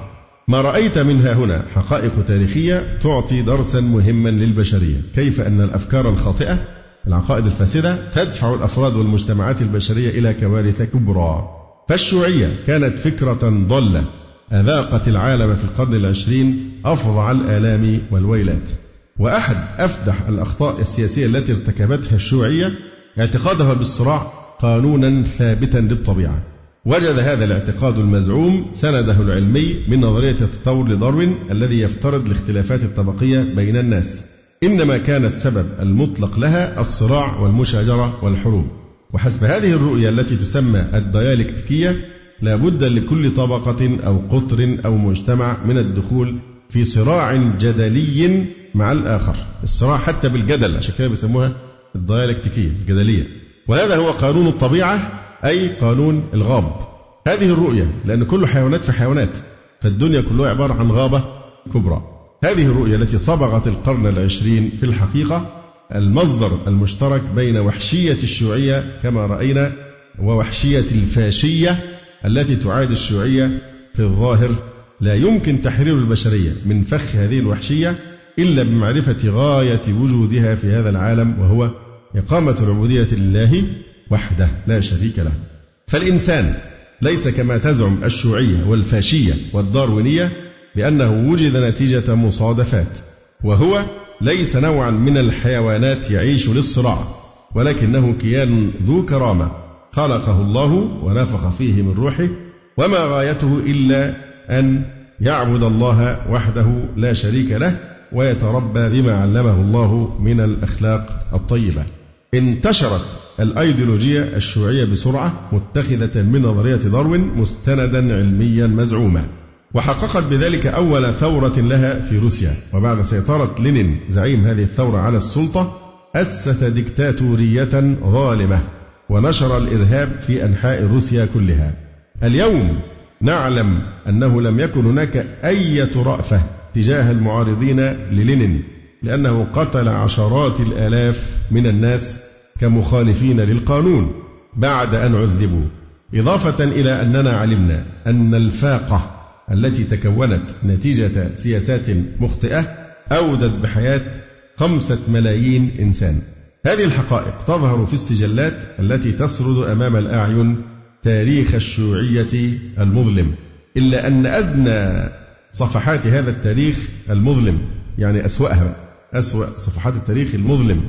[SPEAKER 2] ما رأيت منها هنا حقائق تاريخية تعطي درسا مهما للبشرية كيف أن الأفكار الخاطئة العقائد الفاسدة تدفع الأفراد والمجتمعات البشرية إلى كوارث كبرى فالشيوعية كانت فكرة ضلة أذاقت العالم في القرن العشرين أفظع الآلام والويلات وأحد أفدح الأخطاء السياسية التي ارتكبتها الشيوعية اعتقادها بالصراع قانونا ثابتا للطبيعة وجد هذا الاعتقاد المزعوم سنده العلمي من نظرية التطور لداروين الذي يفترض الاختلافات الطبقية بين الناس إنما كان السبب المطلق لها الصراع والمشاجرة والحروب وحسب هذه الرؤية التي تسمى الديالكتيكية لا بد لكل طبقة أو قطر أو مجتمع من الدخول في صراع جدلي مع الآخر الصراع حتى بالجدل عشان كده بيسموها الديالكتيكية الجدلية وهذا هو قانون الطبيعة أي قانون الغاب هذه الرؤية لأن كل حيوانات في حيوانات فالدنيا كلها عبارة عن غابة كبرى هذه الرؤية التي صبغت القرن العشرين في الحقيقة المصدر المشترك بين وحشية الشيوعية كما رأينا ووحشية الفاشية التي تعاد الشيوعية في الظاهر لا يمكن تحرير البشرية من فخ هذه الوحشية إلا بمعرفة غاية وجودها في هذا العالم وهو إقامة العبودية لله وحده لا شريك له فالإنسان ليس كما تزعم الشيوعية والفاشية والداروينية بأنه وجد نتيجة مصادفات وهو ليس نوعا من الحيوانات يعيش للصراع ولكنه كيان ذو كرامة خلقه الله ونفخ فيه من روحه وما غايته إلا أن يعبد الله وحده لا شريك له ويتربى بما علمه الله من الأخلاق الطيبة انتشرت الايديولوجيا الشيوعيه بسرعه متخذه من نظريه داروين مستندا علميا مزعوما وحققت بذلك أول ثورة لها في روسيا وبعد سيطرة لينين زعيم هذه الثورة على السلطة أسس ديكتاتورية ظالمة ونشر الإرهاب في أنحاء روسيا كلها اليوم نعلم أنه لم يكن هناك أي رأفة تجاه المعارضين للينين لأنه قتل عشرات الآلاف من الناس كمخالفين للقانون بعد أن عذبوا إضافة إلى أننا علمنا أن الفاقة التي تكونت نتيجة سياسات مخطئة أودت بحياة خمسة ملايين إنسان هذه الحقائق تظهر في السجلات التي تسرد أمام الأعين تاريخ الشيوعية المظلم إلا أن أدنى صفحات هذا التاريخ المظلم يعني أسوأها أسوأ صفحات التاريخ المظلم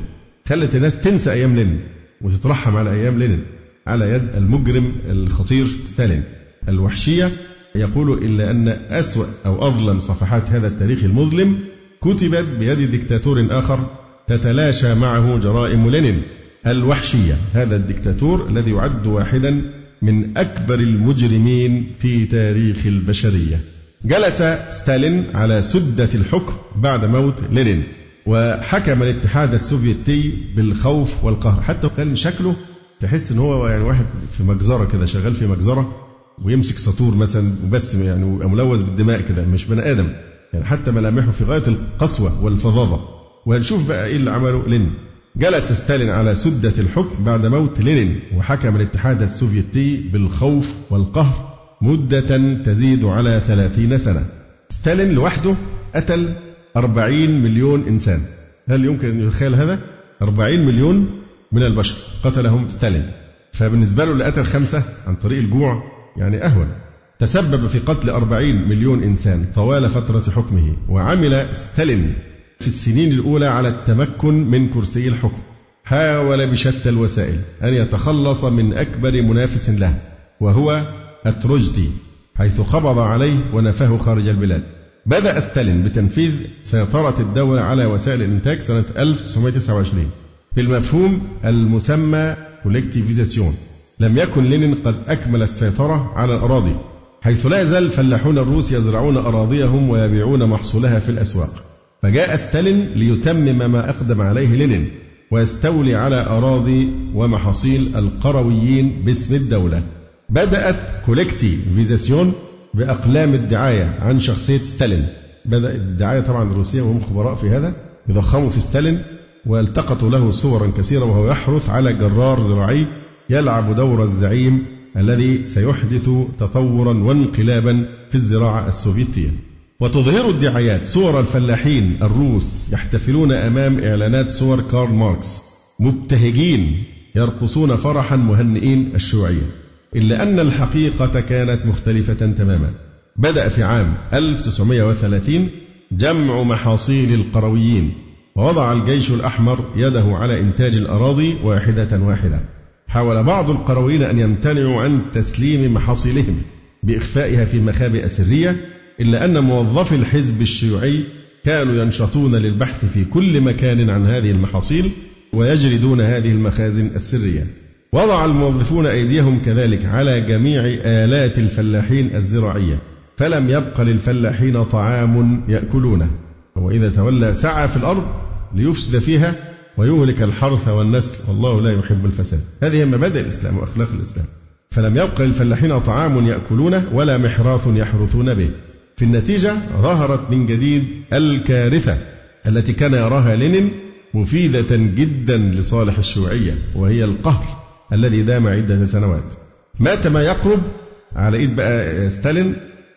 [SPEAKER 2] خلت الناس تنسى أيام لينين وتترحم على أيام لينين على يد المجرم الخطير ستالين الوحشية يقول إلا أن أسوأ أو أظلم صفحات هذا التاريخ المظلم كتبت بيد دكتاتور آخر تتلاشى معه جرائم لينين الوحشية هذا الدكتاتور الذي يعد واحدا من أكبر المجرمين في تاريخ البشرية جلس ستالين على سدة الحكم بعد موت لينين وحكم الاتحاد السوفيتي بالخوف والقهر حتى كان شكله تحس ان هو يعني واحد في مجزره كده شغال في مجزره ويمسك سطور مثلا وبس يعني ملوث بالدماء كده مش بني ادم يعني حتى ملامحه في غايه القسوه والفظاظه وهنشوف بقى ايه اللي عمله لينين جلس ستالين على سدة الحكم بعد موت لينين وحكم الاتحاد السوفيتي بالخوف والقهر مدة تزيد على ثلاثين سنة ستالين لوحده قتل أربعين مليون إنسان هل يمكن أن يتخيل هذا؟ أربعين مليون من البشر قتلهم ستالين فبالنسبة له اللي قتل خمسة عن طريق الجوع يعني أهون تسبب في قتل أربعين مليون إنسان طوال فترة حكمه وعمل ستالين في السنين الأولى على التمكن من كرسي الحكم حاول بشتى الوسائل أن يتخلص من أكبر منافس له وهو التروجدي حيث قبض عليه ونفاه خارج البلاد بدأ ستالين بتنفيذ سيطرة الدولة على وسائل الإنتاج سنة 1929 بالمفهوم المسمى كولكتيفيزاسيون لم يكن لينين قد أكمل السيطرة على الأراضي حيث لا يزال الفلاحون الروس يزرعون أراضيهم ويبيعون محصولها في الأسواق فجاء ستالين ليتمم ما أقدم عليه لينين ويستولي على أراضي ومحاصيل القرويين باسم الدولة بدأت كوليكتي فيزاسيون بأقلام الدعاية عن شخصية ستالين بدأت الدعاية طبعا الروسية وهم خبراء في هذا يضخموا في ستالين والتقطوا له صورا كثيرة وهو يحرث على جرار زراعي يلعب دور الزعيم الذي سيحدث تطورا وانقلابا في الزراعة السوفيتية وتظهر الدعايات صور الفلاحين الروس يحتفلون أمام إعلانات صور كارل ماركس مبتهجين يرقصون فرحا مهنئين الشيوعية إلا أن الحقيقة كانت مختلفة تماما بدأ في عام 1930 جمع محاصيل القرويين ووضع الجيش الأحمر يده على إنتاج الأراضي واحدة واحدة حاول بعض القرويين أن يمتنعوا عن تسليم محاصيلهم بإخفائها في مخابئ سرية إلا أن موظفي الحزب الشيوعي كانوا ينشطون للبحث في كل مكان عن هذه المحاصيل ويجلدون هذه المخازن السرية وضع الموظفون أيديهم كذلك على جميع آلات الفلاحين الزراعية فلم يبق للفلاحين طعام يأكلونه وإذا تولى سعى في الأرض ليفسد فيها ويهلك الحرث والنسل والله لا يحب الفساد هذه مبادئ الإسلام وأخلاق الإسلام فلم يبق للفلاحين طعام يأكلونه ولا محراث يحرثون به في النتيجة ظهرت من جديد الكارثة التي كان يراها لينين مفيدة جدا لصالح الشيوعية وهي القهر الذي دام عدة سنوات مات ما يقرب على ايد بقى ستالين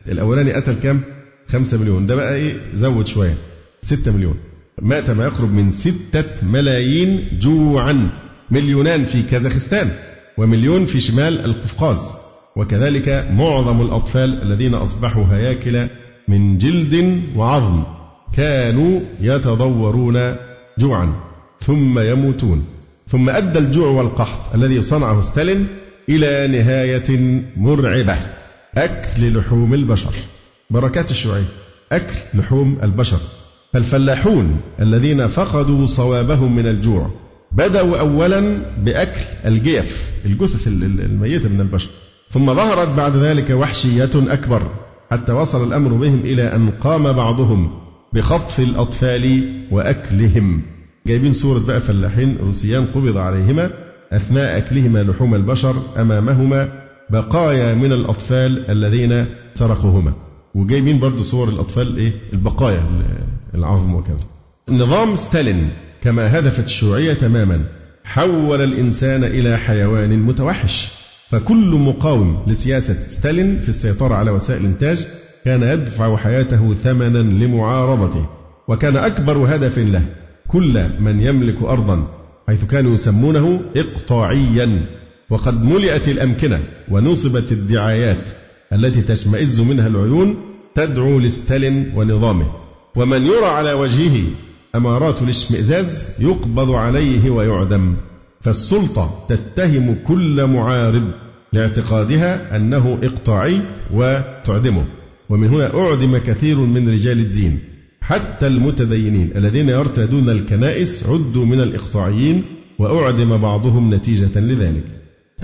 [SPEAKER 2] الاولاني قتل كام؟ 5 مليون ده بقى ايه زود شويه 6 مليون مات ما يقرب من ستة ملايين جوعا مليونان في كازاخستان ومليون في شمال القفقاز وكذلك معظم الأطفال الذين أصبحوا هياكل من جلد وعظم كانوا يتضورون جوعا ثم يموتون ثم أدى الجوع والقحط الذي صنعه ستالين إلى نهاية مرعبة أكل لحوم البشر بركات الشيوعية أكل لحوم البشر فالفلاحون الذين فقدوا صوابهم من الجوع بدأوا أولا بأكل الجيف الجثث الميتة من البشر ثم ظهرت بعد ذلك وحشية أكبر حتى وصل الأمر بهم إلى أن قام بعضهم بخطف الأطفال وأكلهم جايبين صورة بقى فلاحين روسيان قبض عليهما أثناء أكلهما لحوم البشر أمامهما بقايا من الأطفال الذين سرقوهما وجايبين برضو صور الأطفال إيه البقايا العظم وكذا نظام ستالين كما هدفت الشيوعية تماما حول الإنسان إلى حيوان متوحش فكل مقاوم لسياسة ستالين في السيطرة على وسائل الإنتاج كان يدفع حياته ثمنا لمعارضته وكان أكبر هدف له كل من يملك أرضا حيث كانوا يسمونه إقطاعيا وقد ملئت الأمكنة ونصبت الدعايات التي تشمئز منها العيون تدعو لستالين ونظامه ومن يرى على وجهه أمارات الاشمئزاز يقبض عليه ويعدم فالسلطة تتهم كل معارض لاعتقادها أنه إقطاعي وتعدمه ومن هنا أعدم كثير من رجال الدين حتى المتدينين الذين يرتادون الكنائس عدوا من الإقطاعيين وأعدم بعضهم نتيجة لذلك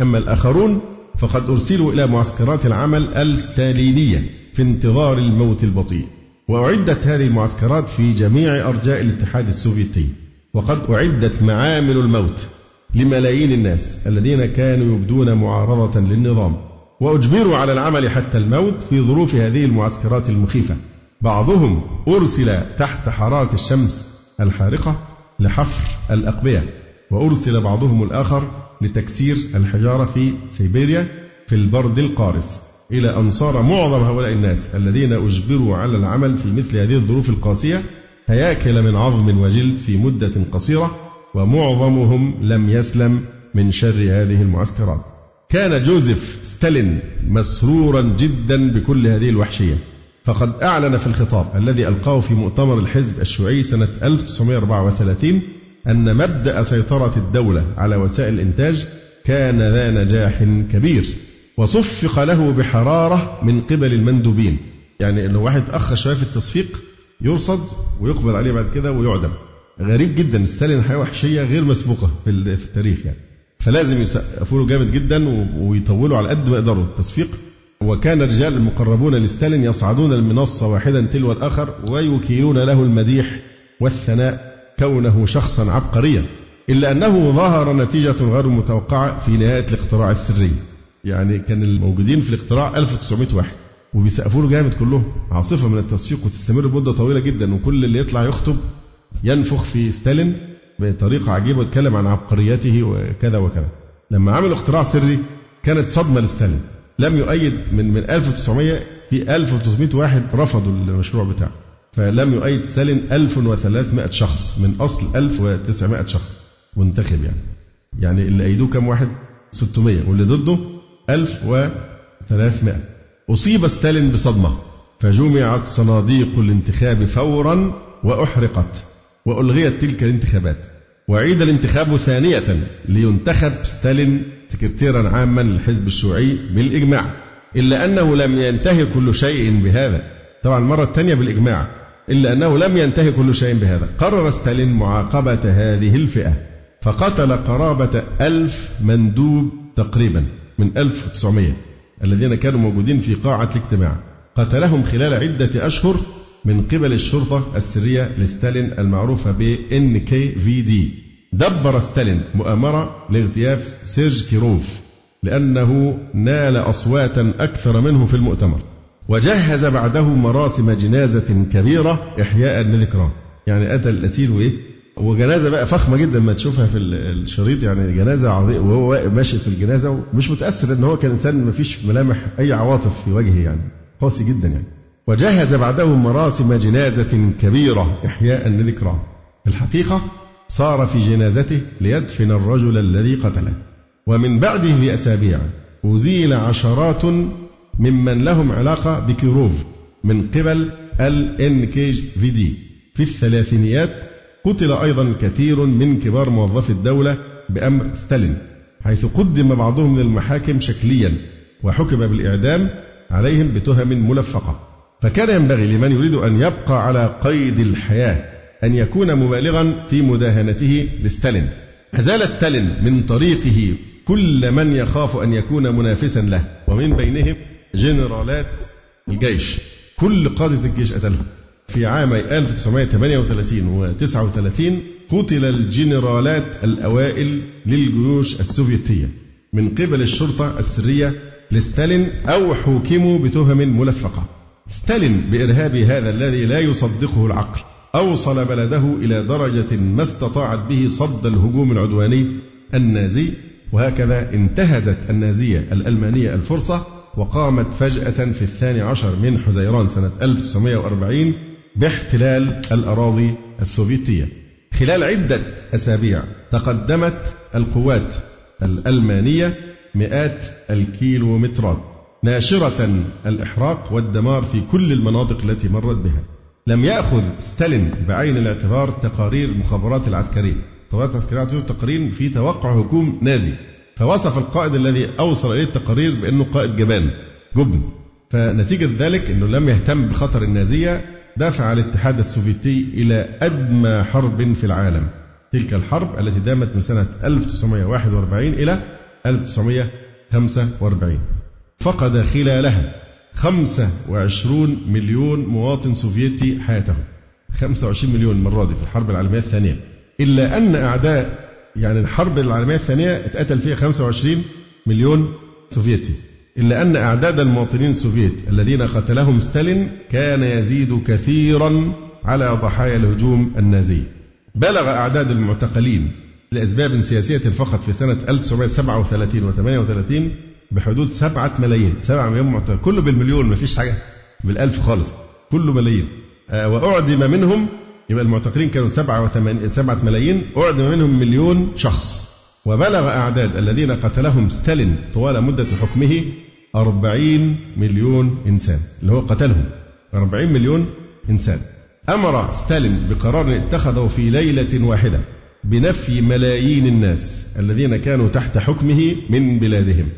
[SPEAKER 2] أما الآخرون فقد أرسلوا إلى معسكرات العمل الستالينية في انتظار الموت البطيء وأعدت هذه المعسكرات في جميع أرجاء الاتحاد السوفيتي وقد أعدت معامل الموت لملايين الناس الذين كانوا يبدون معارضة للنظام وأجبروا على العمل حتى الموت في ظروف هذه المعسكرات المخيفة بعضهم أرسل تحت حرارة الشمس الحارقة لحفر الأقبية وأرسل بعضهم الآخر لتكسير الحجارة في سيبيريا في البرد القارس إلى أن صار معظم هؤلاء الناس الذين أجبروا على العمل في مثل هذه الظروف القاسية هياكل من عظم وجلد في مدة قصيرة ومعظمهم لم يسلم من شر هذه المعسكرات كان جوزيف ستالين مسرورا جدا بكل هذه الوحشية فقد أعلن في الخطاب الذي ألقاه في مؤتمر الحزب الشيوعي سنة 1934 أن مبدأ سيطرة الدولة على وسائل الإنتاج كان ذا نجاح كبير وصفق له بحرارة من قبل المندوبين يعني لو واحد أخ شوية في التصفيق يرصد ويقبل عليه بعد كده ويعدم غريب جدا ستالين حياة وحشية غير مسبوقة في التاريخ يعني فلازم يسقفوا له جامد جدا ويطولوا على قد ما يقدروا التصفيق وكان الرجال المقربون لستالين يصعدون المنصة واحدا تلو الآخر ويكيلون له المديح والثناء كونه شخصا عبقريا إلا أنه ظهر نتيجة غير متوقعة في نهاية الاقتراع السري يعني كان الموجودين في الاختراع 1900 واحد وبيسقفوا له جامد كلهم عاصفه من التصفيق وتستمر لمده طويله جدا وكل اللي يطلع يخطب ينفخ في ستالين بطريقه عجيبه ويتكلم عن عبقريته وكذا وكذا. لما عملوا اختراع سري كانت صدمه لستالين لم يؤيد من من 1900 في 1300 واحد رفضوا المشروع بتاعه. فلم يؤيد ستالين 1300 شخص من اصل 1900 شخص منتخب يعني. يعني اللي ايدوه كام واحد؟ 600 واللي ضده 1300 أصيب ستالين بصدمة فجمعت صناديق الانتخاب فورا وأحرقت وألغيت تلك الانتخابات وعيد الانتخاب ثانية لينتخب ستالين سكرتيرا عاما للحزب الشيوعي بالإجماع إلا أنه لم ينتهي كل شيء بهذا طبعا المرة الثانية بالإجماع إلا أنه لم ينتهي كل شيء بهذا قرر ستالين معاقبة هذه الفئة فقتل قرابة ألف مندوب تقريبا من 1900 الذين كانوا موجودين في قاعة الاجتماع قتلهم خلال عدة أشهر من قبل الشرطة السرية لستالين المعروفة ب NKVD دبر ستالين مؤامرة لاغتياف سيرج كيروف لأنه نال أصواتا أكثر منه في المؤتمر وجهز بعده مراسم جنازة كبيرة إحياء لذكراه يعني قتل القتيل وإيه وجنازه بقى فخمه جدا ما تشوفها في الشريط يعني جنازه عظيمه وهو ماشي في الجنازه ومش متاثر ان هو كان انسان ما فيش ملامح اي عواطف في وجهه يعني قاسي جدا يعني وجهز بعده مراسم جنازه كبيره احياء لذكراه في الحقيقه صار في جنازته ليدفن الرجل الذي قتله ومن بعده باسابيع أزيل عشرات ممن لهم علاقة بكيروف من قبل ال ان كي في دي في الثلاثينيات قتل أيضا كثير من كبار موظفي الدولة بأمر ستالين حيث قدم بعضهم للمحاكم شكليا وحكم بالإعدام عليهم بتهم ملفقة فكان ينبغي لمن يريد أن يبقى على قيد الحياة أن يكون مبالغا في مداهنته لستالين أزال ستالين من طريقه كل من يخاف أن يكون منافسا له ومن بينهم جنرالات الجيش كل قادة الجيش قتلهم في عامي 1938 و 39 قتل الجنرالات الأوائل للجيوش السوفيتية من قبل الشرطة السرية لستالين أو حوكموا بتهم ملفقة ستالين بإرهاب هذا الذي لا يصدقه العقل أوصل بلده إلى درجة ما استطاعت به صد الهجوم العدواني النازي وهكذا انتهزت النازية الألمانية الفرصة وقامت فجأة في الثاني عشر من حزيران سنة 1940 باحتلال الأراضي السوفيتية خلال عدة أسابيع تقدمت القوات الألمانية مئات الكيلومترات ناشرة الإحراق والدمار في كل المناطق التي مرت بها لم يأخذ ستالين بعين الاعتبار تقارير مخابرات العسكرية المخابرات العسكرية اعطته تقارير في توقع هجوم نازي فوصف القائد الذي أوصل إليه التقارير بأنه قائد جبان جبن فنتيجة ذلك أنه لم يهتم بخطر النازية دفع الاتحاد السوفيتي إلى أدمى حرب في العالم تلك الحرب التي دامت من سنة 1941 إلى 1945 فقد خلالها 25 مليون مواطن سوفيتي حياتهم 25 مليون مرة دي في الحرب العالمية الثانية إلا أن أعداء يعني الحرب العالمية الثانية اتقتل فيها 25 مليون سوفيتي إلا أن أعداد المواطنين السوفيت الذين قتلهم ستالين كان يزيد كثيرا على ضحايا الهجوم النازي بلغ أعداد المعتقلين لأسباب سياسية فقط في سنة 1937 و 38 بحدود 7 ملايين 7 مليون معتقل كله بالمليون ما فيش حاجة بالألف خالص كله ملايين آه، وأعدم منهم يبقى المعتقلين كانوا 7 7 ملايين أعدم منهم مليون شخص وبلغ أعداد الذين قتلهم ستالين طوال مدة حكمه 40 مليون إنسان اللي هو قتلهم 40 مليون إنسان أمر ستالين بقرار اتخذه في ليلة واحدة بنفي ملايين الناس الذين كانوا تحت حكمه من بلادهم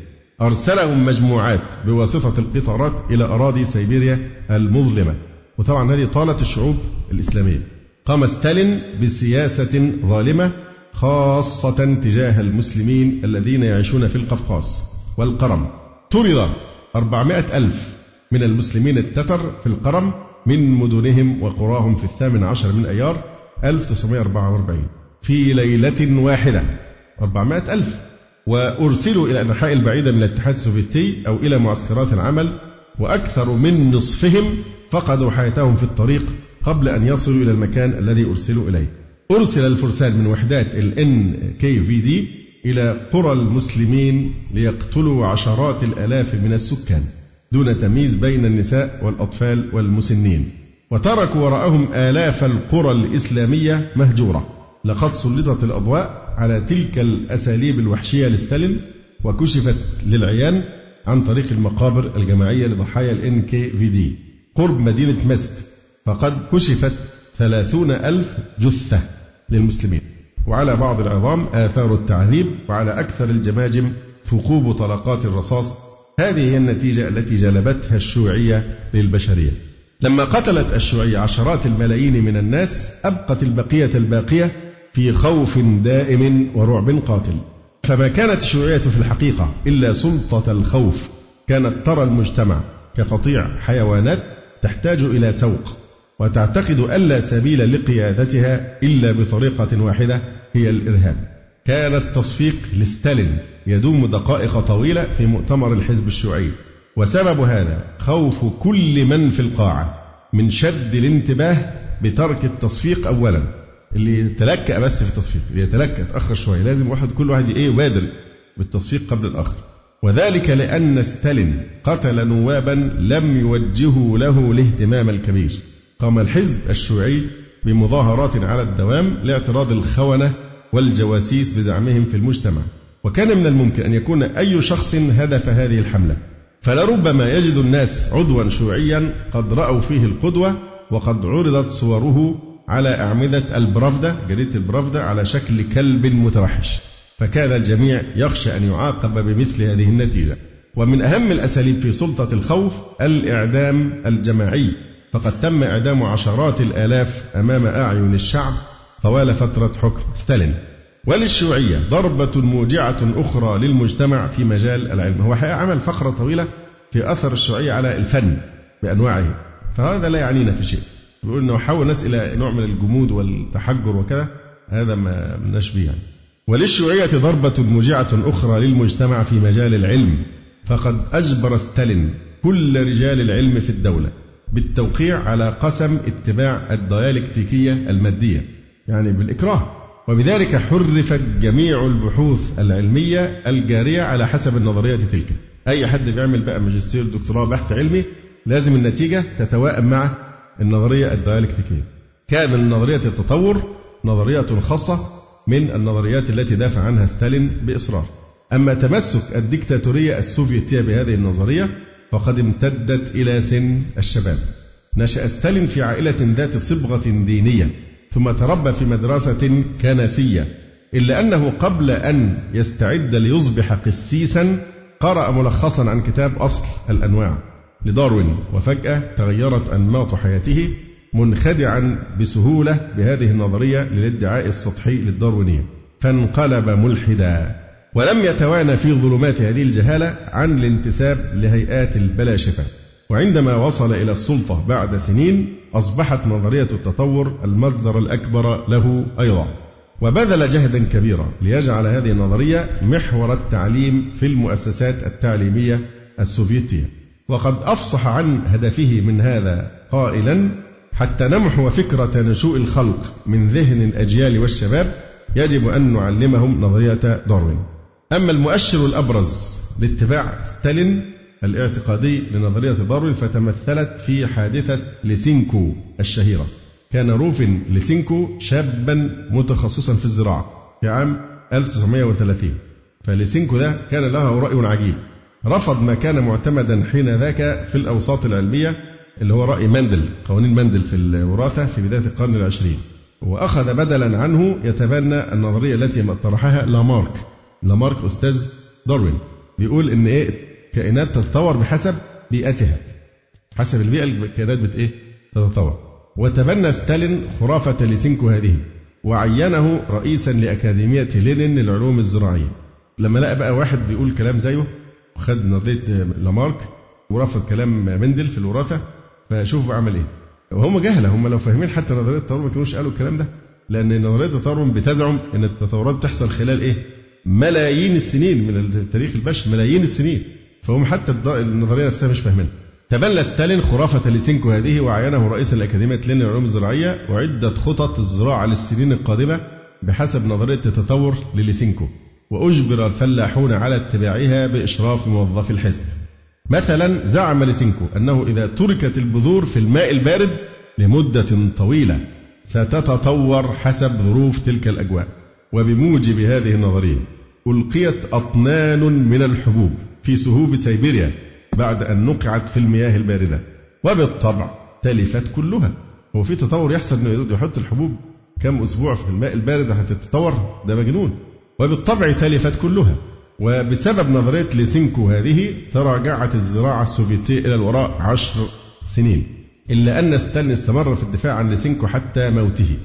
[SPEAKER 2] أرسلهم مجموعات بواسطة القطارات إلى أراضي سيبيريا المظلمة وطبعا هذه طالت الشعوب الإسلامية قام ستالين بسياسة ظالمة خاصة تجاه المسلمين الذين يعيشون في القفقاس والقرم طرد أربعمائة ألف من المسلمين التتر في القرم من مدنهم وقراهم في الثامن عشر من أيار 1944 في ليلة واحدة 400 ألف وأرسلوا إلى الأنحاء البعيدة من الاتحاد السوفيتي أو إلى معسكرات العمل وأكثر من نصفهم فقدوا حياتهم في الطريق قبل أن يصلوا إلى المكان الذي أرسلوا إليه أرسل الفرسان من وحدات الـ NKVD إلى قرى المسلمين ليقتلوا عشرات الآلاف من السكان دون تمييز بين النساء والأطفال والمسنين وتركوا وراءهم آلاف القرى الإسلامية مهجورة لقد سلطت الأضواء على تلك الأساليب الوحشية لستالين وكشفت للعيان عن طريق المقابر الجماعية لضحايا الـ NKVD قرب مدينة مسك فقد كشفت ثلاثون ألف جثة للمسلمين وعلى بعض العظام آثار التعذيب وعلى أكثر الجماجم ثقوب طلقات الرصاص هذه هي النتيجة التي جلبتها الشيوعية للبشرية لما قتلت الشيوعية عشرات الملايين من الناس أبقت البقية الباقية في خوف دائم ورعب قاتل فما كانت الشيوعية في الحقيقة إلا سلطة الخوف كانت ترى المجتمع كقطيع حيوانات تحتاج إلى سوق وتعتقد ألا سبيل لقيادتها إلا بطريقة واحدة هي الإرهاب كان التصفيق لستالين يدوم دقائق طويلة في مؤتمر الحزب الشيوعي وسبب هذا خوف كل من في القاعة من شد الانتباه بترك التصفيق أولا اللي يتلكأ بس في التصفيق اللي يتلكأ تأخر شوية لازم واحد كل واحد إيه يبادر بالتصفيق قبل الآخر وذلك لأن ستالين قتل نوابا لم يوجهوا له الاهتمام الكبير قام الحزب الشيوعي بمظاهرات على الدوام لاعتراض الخونة والجواسيس بزعمهم في المجتمع وكان من الممكن أن يكون أي شخص هدف هذه الحملة فلربما يجد الناس عضوا شيوعيا قد رأوا فيه القدوة وقد عرضت صوره على أعمدة البرافدة جريدة البرافدة على شكل كلب متوحش فكان الجميع يخشى أن يعاقب بمثل هذه النتيجة ومن أهم الأساليب في سلطة الخوف الإعدام الجماعي فقد تم إعدام عشرات الآلاف أمام أعين الشعب طوال فترة حكم ستالين وللشيوعية ضربة موجعة أخرى للمجتمع في مجال العلم هو حقيقة عمل فقرة طويلة في أثر الشيوعية على الفن بأنواعه فهذا لا يعنينا في شيء بيقول أنه حول الناس إلى نوع من الجمود والتحجر وكذا هذا ما مناش به يعني وللشيوعية ضربة موجعة أخرى للمجتمع في مجال العلم فقد أجبر ستالين كل رجال العلم في الدولة بالتوقيع على قسم اتباع الديالكتيكية المادية يعني بالإكراه وبذلك حرفت جميع البحوث العلمية الجارية على حسب النظرية تلك أي حد بيعمل بقى ماجستير دكتوراه بحث علمي لازم النتيجة تتوائم مع النظرية الديالكتيكية كان نظرية التطور نظرية خاصة من النظريات التي دافع عنها ستالين بإصرار أما تمسك الدكتاتورية السوفيتية بهذه النظرية وقد امتدت إلى سن الشباب نشأ ستالين في عائلة ذات صبغة دينية ثم تربى في مدرسة كنسية إلا أنه قبل أن يستعد ليصبح قسيسا قرأ ملخصا عن كتاب أصل الأنواع لداروين وفجأة تغيرت أنماط حياته منخدعا بسهولة بهذه النظرية للادعاء السطحي للداروينية فانقلب ملحدا ولم يتوانى في ظلمات هذه الجهالة عن الانتساب لهيئات البلاشفة وعندما وصل إلى السلطة بعد سنين أصبحت نظرية التطور المصدر الأكبر له أيضا وبذل جهدا كبيرا ليجعل هذه النظرية محور التعليم في المؤسسات التعليمية السوفيتية وقد أفصح عن هدفه من هذا قائلا حتى نمحو فكرة نشوء الخلق من ذهن الأجيال والشباب يجب أن نعلمهم نظرية داروين أما المؤشر الأبرز لاتباع ستالين الاعتقادي لنظرية داروين فتمثلت في حادثة لسينكو الشهيرة كان روفن لسينكو شابا متخصصا في الزراعة في عام 1930 فلسينكو ده كان له رأي عجيب رفض ما كان معتمدا حين ذاك في الأوساط العلمية اللي هو رأي مندل قوانين مندل في الوراثة في بداية القرن العشرين وأخذ بدلا عنه يتبنى النظرية التي طرحها لامارك لمارك أستاذ داروين بيقول إن إيه الكائنات تتطور بحسب بيئتها حسب البيئة الكائنات بت إيه تتطور وتبنى ستالين خرافة ليسينكو هذه وعينه رئيسا لأكاديمية لينين للعلوم الزراعية لما لقى بقى واحد بيقول كلام زيه وخد نظرية لامارك ورفض كلام مندل في الوراثة فشوفوا عمل إيه وهم جهلة هم لو فاهمين حتى نظرية التطور ما كانوش قالوا الكلام ده لأن نظرية التطور بتزعم إن التطورات بتحصل خلال إيه ملايين السنين من التاريخ البشري ملايين السنين فهم حتى النظريه نفسها مش فاهمينها تبنى ستالين خرافة لسينكو هذه وعينه رئيس الأكاديمية لين للعلوم الزراعية وعدة خطط الزراعة للسنين القادمة بحسب نظرية التطور لليسينكو وأجبر الفلاحون على اتباعها بإشراف موظفي الحزب مثلا زعم ليسينكو أنه إذا تركت البذور في الماء البارد لمدة طويلة ستتطور حسب ظروف تلك الأجواء وبموجب هذه النظرية ألقيت أطنان من الحبوب في سهوب سيبيريا بعد أن نقعت في المياه الباردة وبالطبع تلفت كلها هو في تطور يحصل انه يحط الحبوب كم اسبوع في الماء البارد هتتطور ده مجنون وبالطبع تلفت كلها وبسبب نظرية لسينكو هذه تراجعت الزراعة السوفيتية إلى الوراء عشر سنين إلا أن ستالين استمر في الدفاع عن لسينكو حتى موته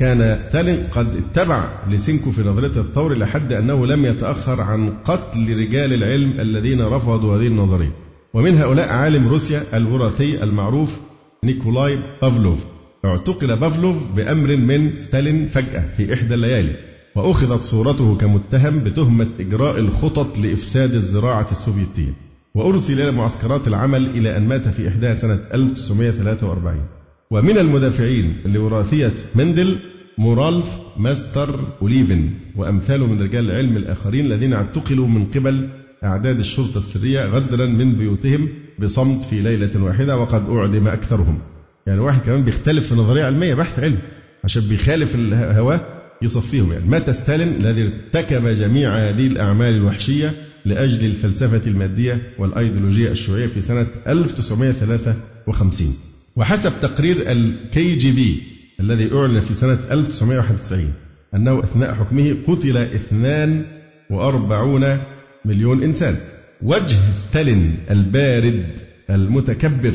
[SPEAKER 2] كان ستالين قد اتبع لسينكو في نظرية الثور إلى حد أنه لم يتأخر عن قتل رجال العلم الذين رفضوا هذه النظرية ومن هؤلاء عالم روسيا الوراثي المعروف نيكولاي بافلوف اعتقل بافلوف بأمر من ستالين فجأة في إحدى الليالي وأخذت صورته كمتهم بتهمة إجراء الخطط لإفساد الزراعة السوفيتية وأرسل إلى معسكرات العمل إلى أن مات في إحداها سنة 1943 ومن المدافعين لوراثية مندل مورالف ماستر أوليفن وأمثاله من رجال العلم الآخرين الذين اعتقلوا من قبل أعداد الشرطة السرية غدرا من بيوتهم بصمت في ليلة واحدة وقد أعدم أكثرهم يعني واحد كمان بيختلف في نظرية علمية بحث علم عشان بيخالف الهواء يصفيهم يعني مات ستالين الذي ارتكب جميع هذه الأعمال الوحشية لأجل الفلسفة المادية والأيديولوجية الشيوعية في سنة 1953 وحسب تقرير الكي جي بي الذي أعلن في سنة 1991 أنه أثناء حكمه قتل 42 مليون إنسان وجه ستالين البارد المتكبر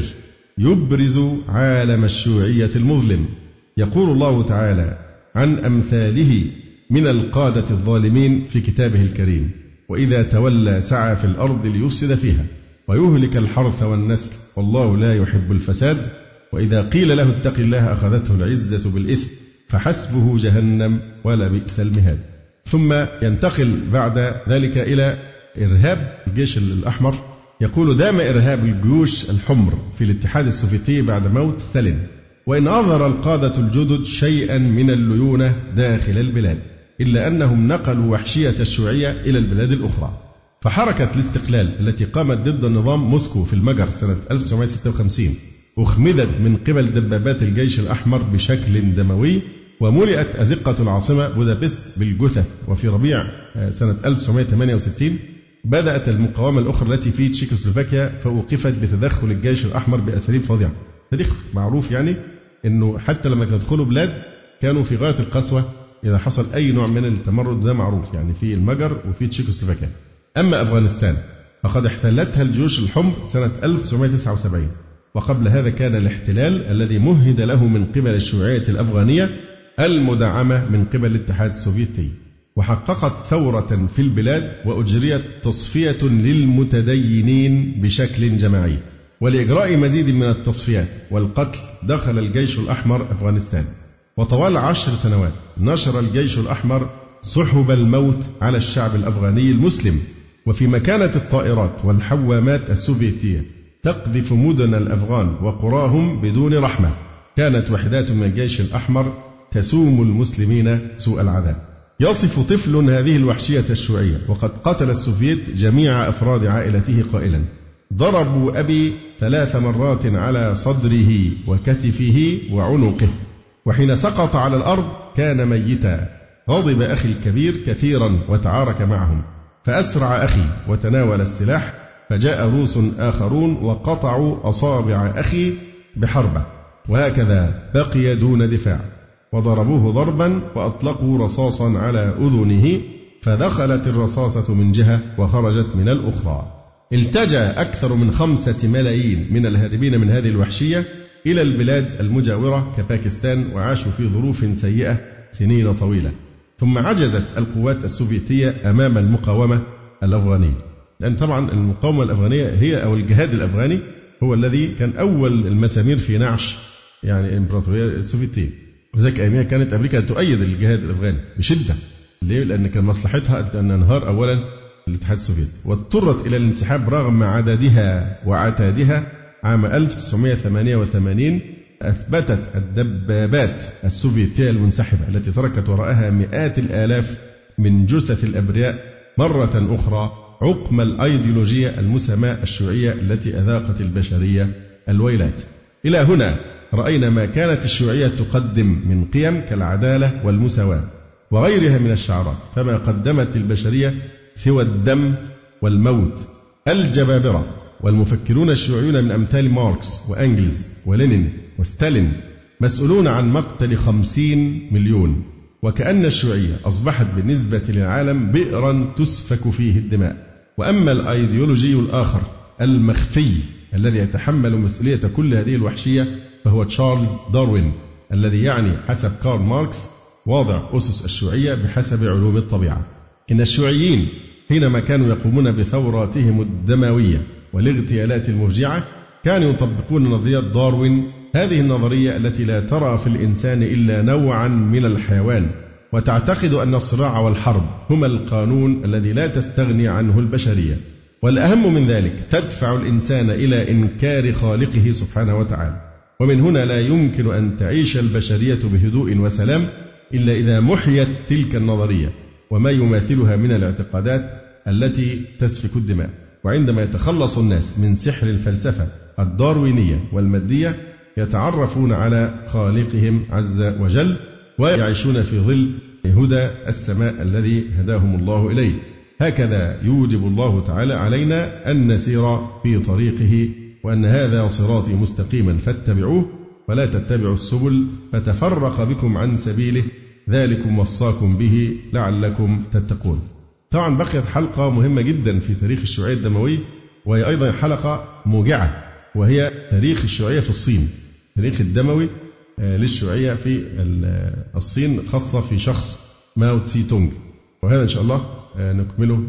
[SPEAKER 2] يبرز عالم الشيوعية المظلم يقول الله تعالى عن أمثاله من القادة الظالمين في كتابه الكريم وإذا تولى سعى في الأرض ليفسد فيها ويهلك الحرث والنسل والله لا يحب الفساد وإذا قيل له اتق الله أخذته العزة بالإثم فحسبه جهنم ولا بئس المهاد ثم ينتقل بعد ذلك إلى إرهاب الجيش الأحمر يقول دام إرهاب الجيوش الحمر في الاتحاد السوفيتي بعد موت ستالين وإن أظهر القادة الجدد شيئا من الليونة داخل البلاد إلا أنهم نقلوا وحشية الشيوعية إلى البلاد الأخرى فحركة الاستقلال التي قامت ضد النظام موسكو في المجر سنة 1956 أخمدت من قبل دبابات الجيش الأحمر بشكل دموي وملئت أزقة العاصمة بودابست بالجثث وفي ربيع آه، سنة 1968 بدأت المقاومة الأخرى التي في تشيكوسلوفاكيا فأوقفت بتدخل الجيش الأحمر بأساليب فظيعة تاريخ معروف يعني أنه حتى لما كانوا يدخلوا بلاد كانوا في غاية القسوة إذا حصل أي نوع من التمرد ده معروف يعني في المجر وفي تشيكوسلوفاكيا أما أفغانستان فقد احتلتها الجيوش الحمر سنة 1979 وقبل هذا كان الاحتلال الذي مهد له من قبل الشيوعية الأفغانية المدعمة من قبل الاتحاد السوفيتي وحققت ثورة في البلاد وأجريت تصفية للمتدينين بشكل جماعي ولإجراء مزيد من التصفيات والقتل دخل الجيش الأحمر أفغانستان وطوال عشر سنوات نشر الجيش الأحمر سحب الموت على الشعب الأفغاني المسلم وفي مكانة الطائرات والحوامات السوفيتية تقذف مدن الأفغان وقراهم بدون رحمة كانت وحدات من الجيش الأحمر تسوم المسلمين سوء العذاب يصف طفل هذه الوحشية الشيوعية وقد قتل السوفييت جميع أفراد عائلته قائلا ضربوا أبي ثلاث مرات على صدره وكتفه وعنقه وحين سقط على الأرض كان ميتا غضب أخي الكبير كثيرا وتعارك معهم فأسرع أخي وتناول السلاح فجاء روس آخرون وقطعوا أصابع أخي بحربة وهكذا بقي دون دفاع وضربوه ضربا وأطلقوا رصاصا على أذنه فدخلت الرصاصة من جهة وخرجت من الأخرى التجأ أكثر من خمسة ملايين من الهاربين من هذه الوحشية إلى البلاد المجاورة كباكستان وعاشوا في ظروف سيئة سنين طويلة ثم عجزت القوات السوفيتية أمام المقاومة الأفغانية لأن طبعا المقاومة الأفغانية هي أو الجهاد الأفغاني هو الذي كان أول المسامير في نعش يعني الإمبراطورية السوفيتية وذلك أيامها كانت أمريكا تؤيد الجهاد الأفغاني بشدة ليه؟ لأن كان مصلحتها أن ينهار أولا الاتحاد السوفيتي واضطرت إلى الانسحاب رغم عددها وعتادها عام 1988 أثبتت الدبابات السوفيتية المنسحبة التي تركت وراءها مئات الآلاف من جثث الأبرياء مرة أخرى عقم الأيديولوجية المسماة الشيوعية التي أذاقت البشرية الويلات إلى هنا رأينا ما كانت الشيوعية تقدم من قيم كالعدالة والمساواة وغيرها من الشعارات فما قدمت البشرية سوى الدم والموت الجبابرة والمفكرون الشيوعيون من أمثال ماركس وأنجلز ولينين وستالين مسؤولون عن مقتل خمسين مليون وكأن الشيوعية أصبحت بالنسبة للعالم بئرا تسفك فيه الدماء وأما الأيديولوجي الآخر المخفي الذي يتحمل مسؤولية كل هذه الوحشية فهو تشارلز داروين الذي يعني حسب كارل ماركس واضع أسس الشيوعية بحسب علوم الطبيعة إن الشيوعيين حينما كانوا يقومون بثوراتهم الدموية والاغتيالات المفجعة كانوا يطبقون نظرية داروين هذه النظرية التي لا ترى في الإنسان إلا نوعا من الحيوان وتعتقد أن الصراع والحرب هما القانون الذي لا تستغني عنه البشرية والأهم من ذلك تدفع الإنسان إلى إنكار خالقه سبحانه وتعالى ومن هنا لا يمكن أن تعيش البشرية بهدوء وسلام إلا إذا محيت تلك النظرية وما يماثلها من الاعتقادات التي تسفك الدماء وعندما يتخلص الناس من سحر الفلسفة الداروينية والمادية يتعرفون على خالقهم عز وجل ويعيشون في ظل هدى السماء الذي هداهم الله إليه هكذا يوجب الله تعالى علينا أن نسير في طريقه وأن هذا صراطي مستقيما فاتبعوه ولا تتبعوا السبل فتفرق بكم عن سبيله ذلكم وصاكم به لعلكم تتقون طبعا بقيت حلقة مهمة جدا في تاريخ الشيوعية الدموي وهي أيضا حلقة موجعة وهي تاريخ الشيوعية في الصين تاريخ الدموي آه، للشيوعية في آه، الصين خاصة في شخص ماو تسي تونج وهذا إن شاء الله آه، نكمله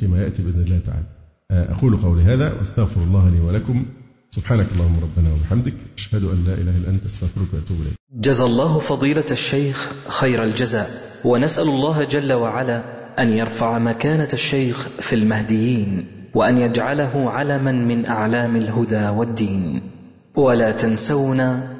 [SPEAKER 2] فيما يأتي بإذن الله تعالى أقول قولي هذا وأستغفر الله لي ولكم سبحانك اللهم ربنا وبحمدك أشهد أن لا إله إلا أنت أستغفرك وأتوب إليك جزى
[SPEAKER 3] الله فضيلة الشيخ خير الجزاء ونسأل الله جل وعلا أن يرفع مكانة الشيخ في المهديين وأن يجعله علما من أعلام الهدى والدين ولا تنسونا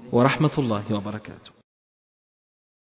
[SPEAKER 4] ورحمه الله وبركاته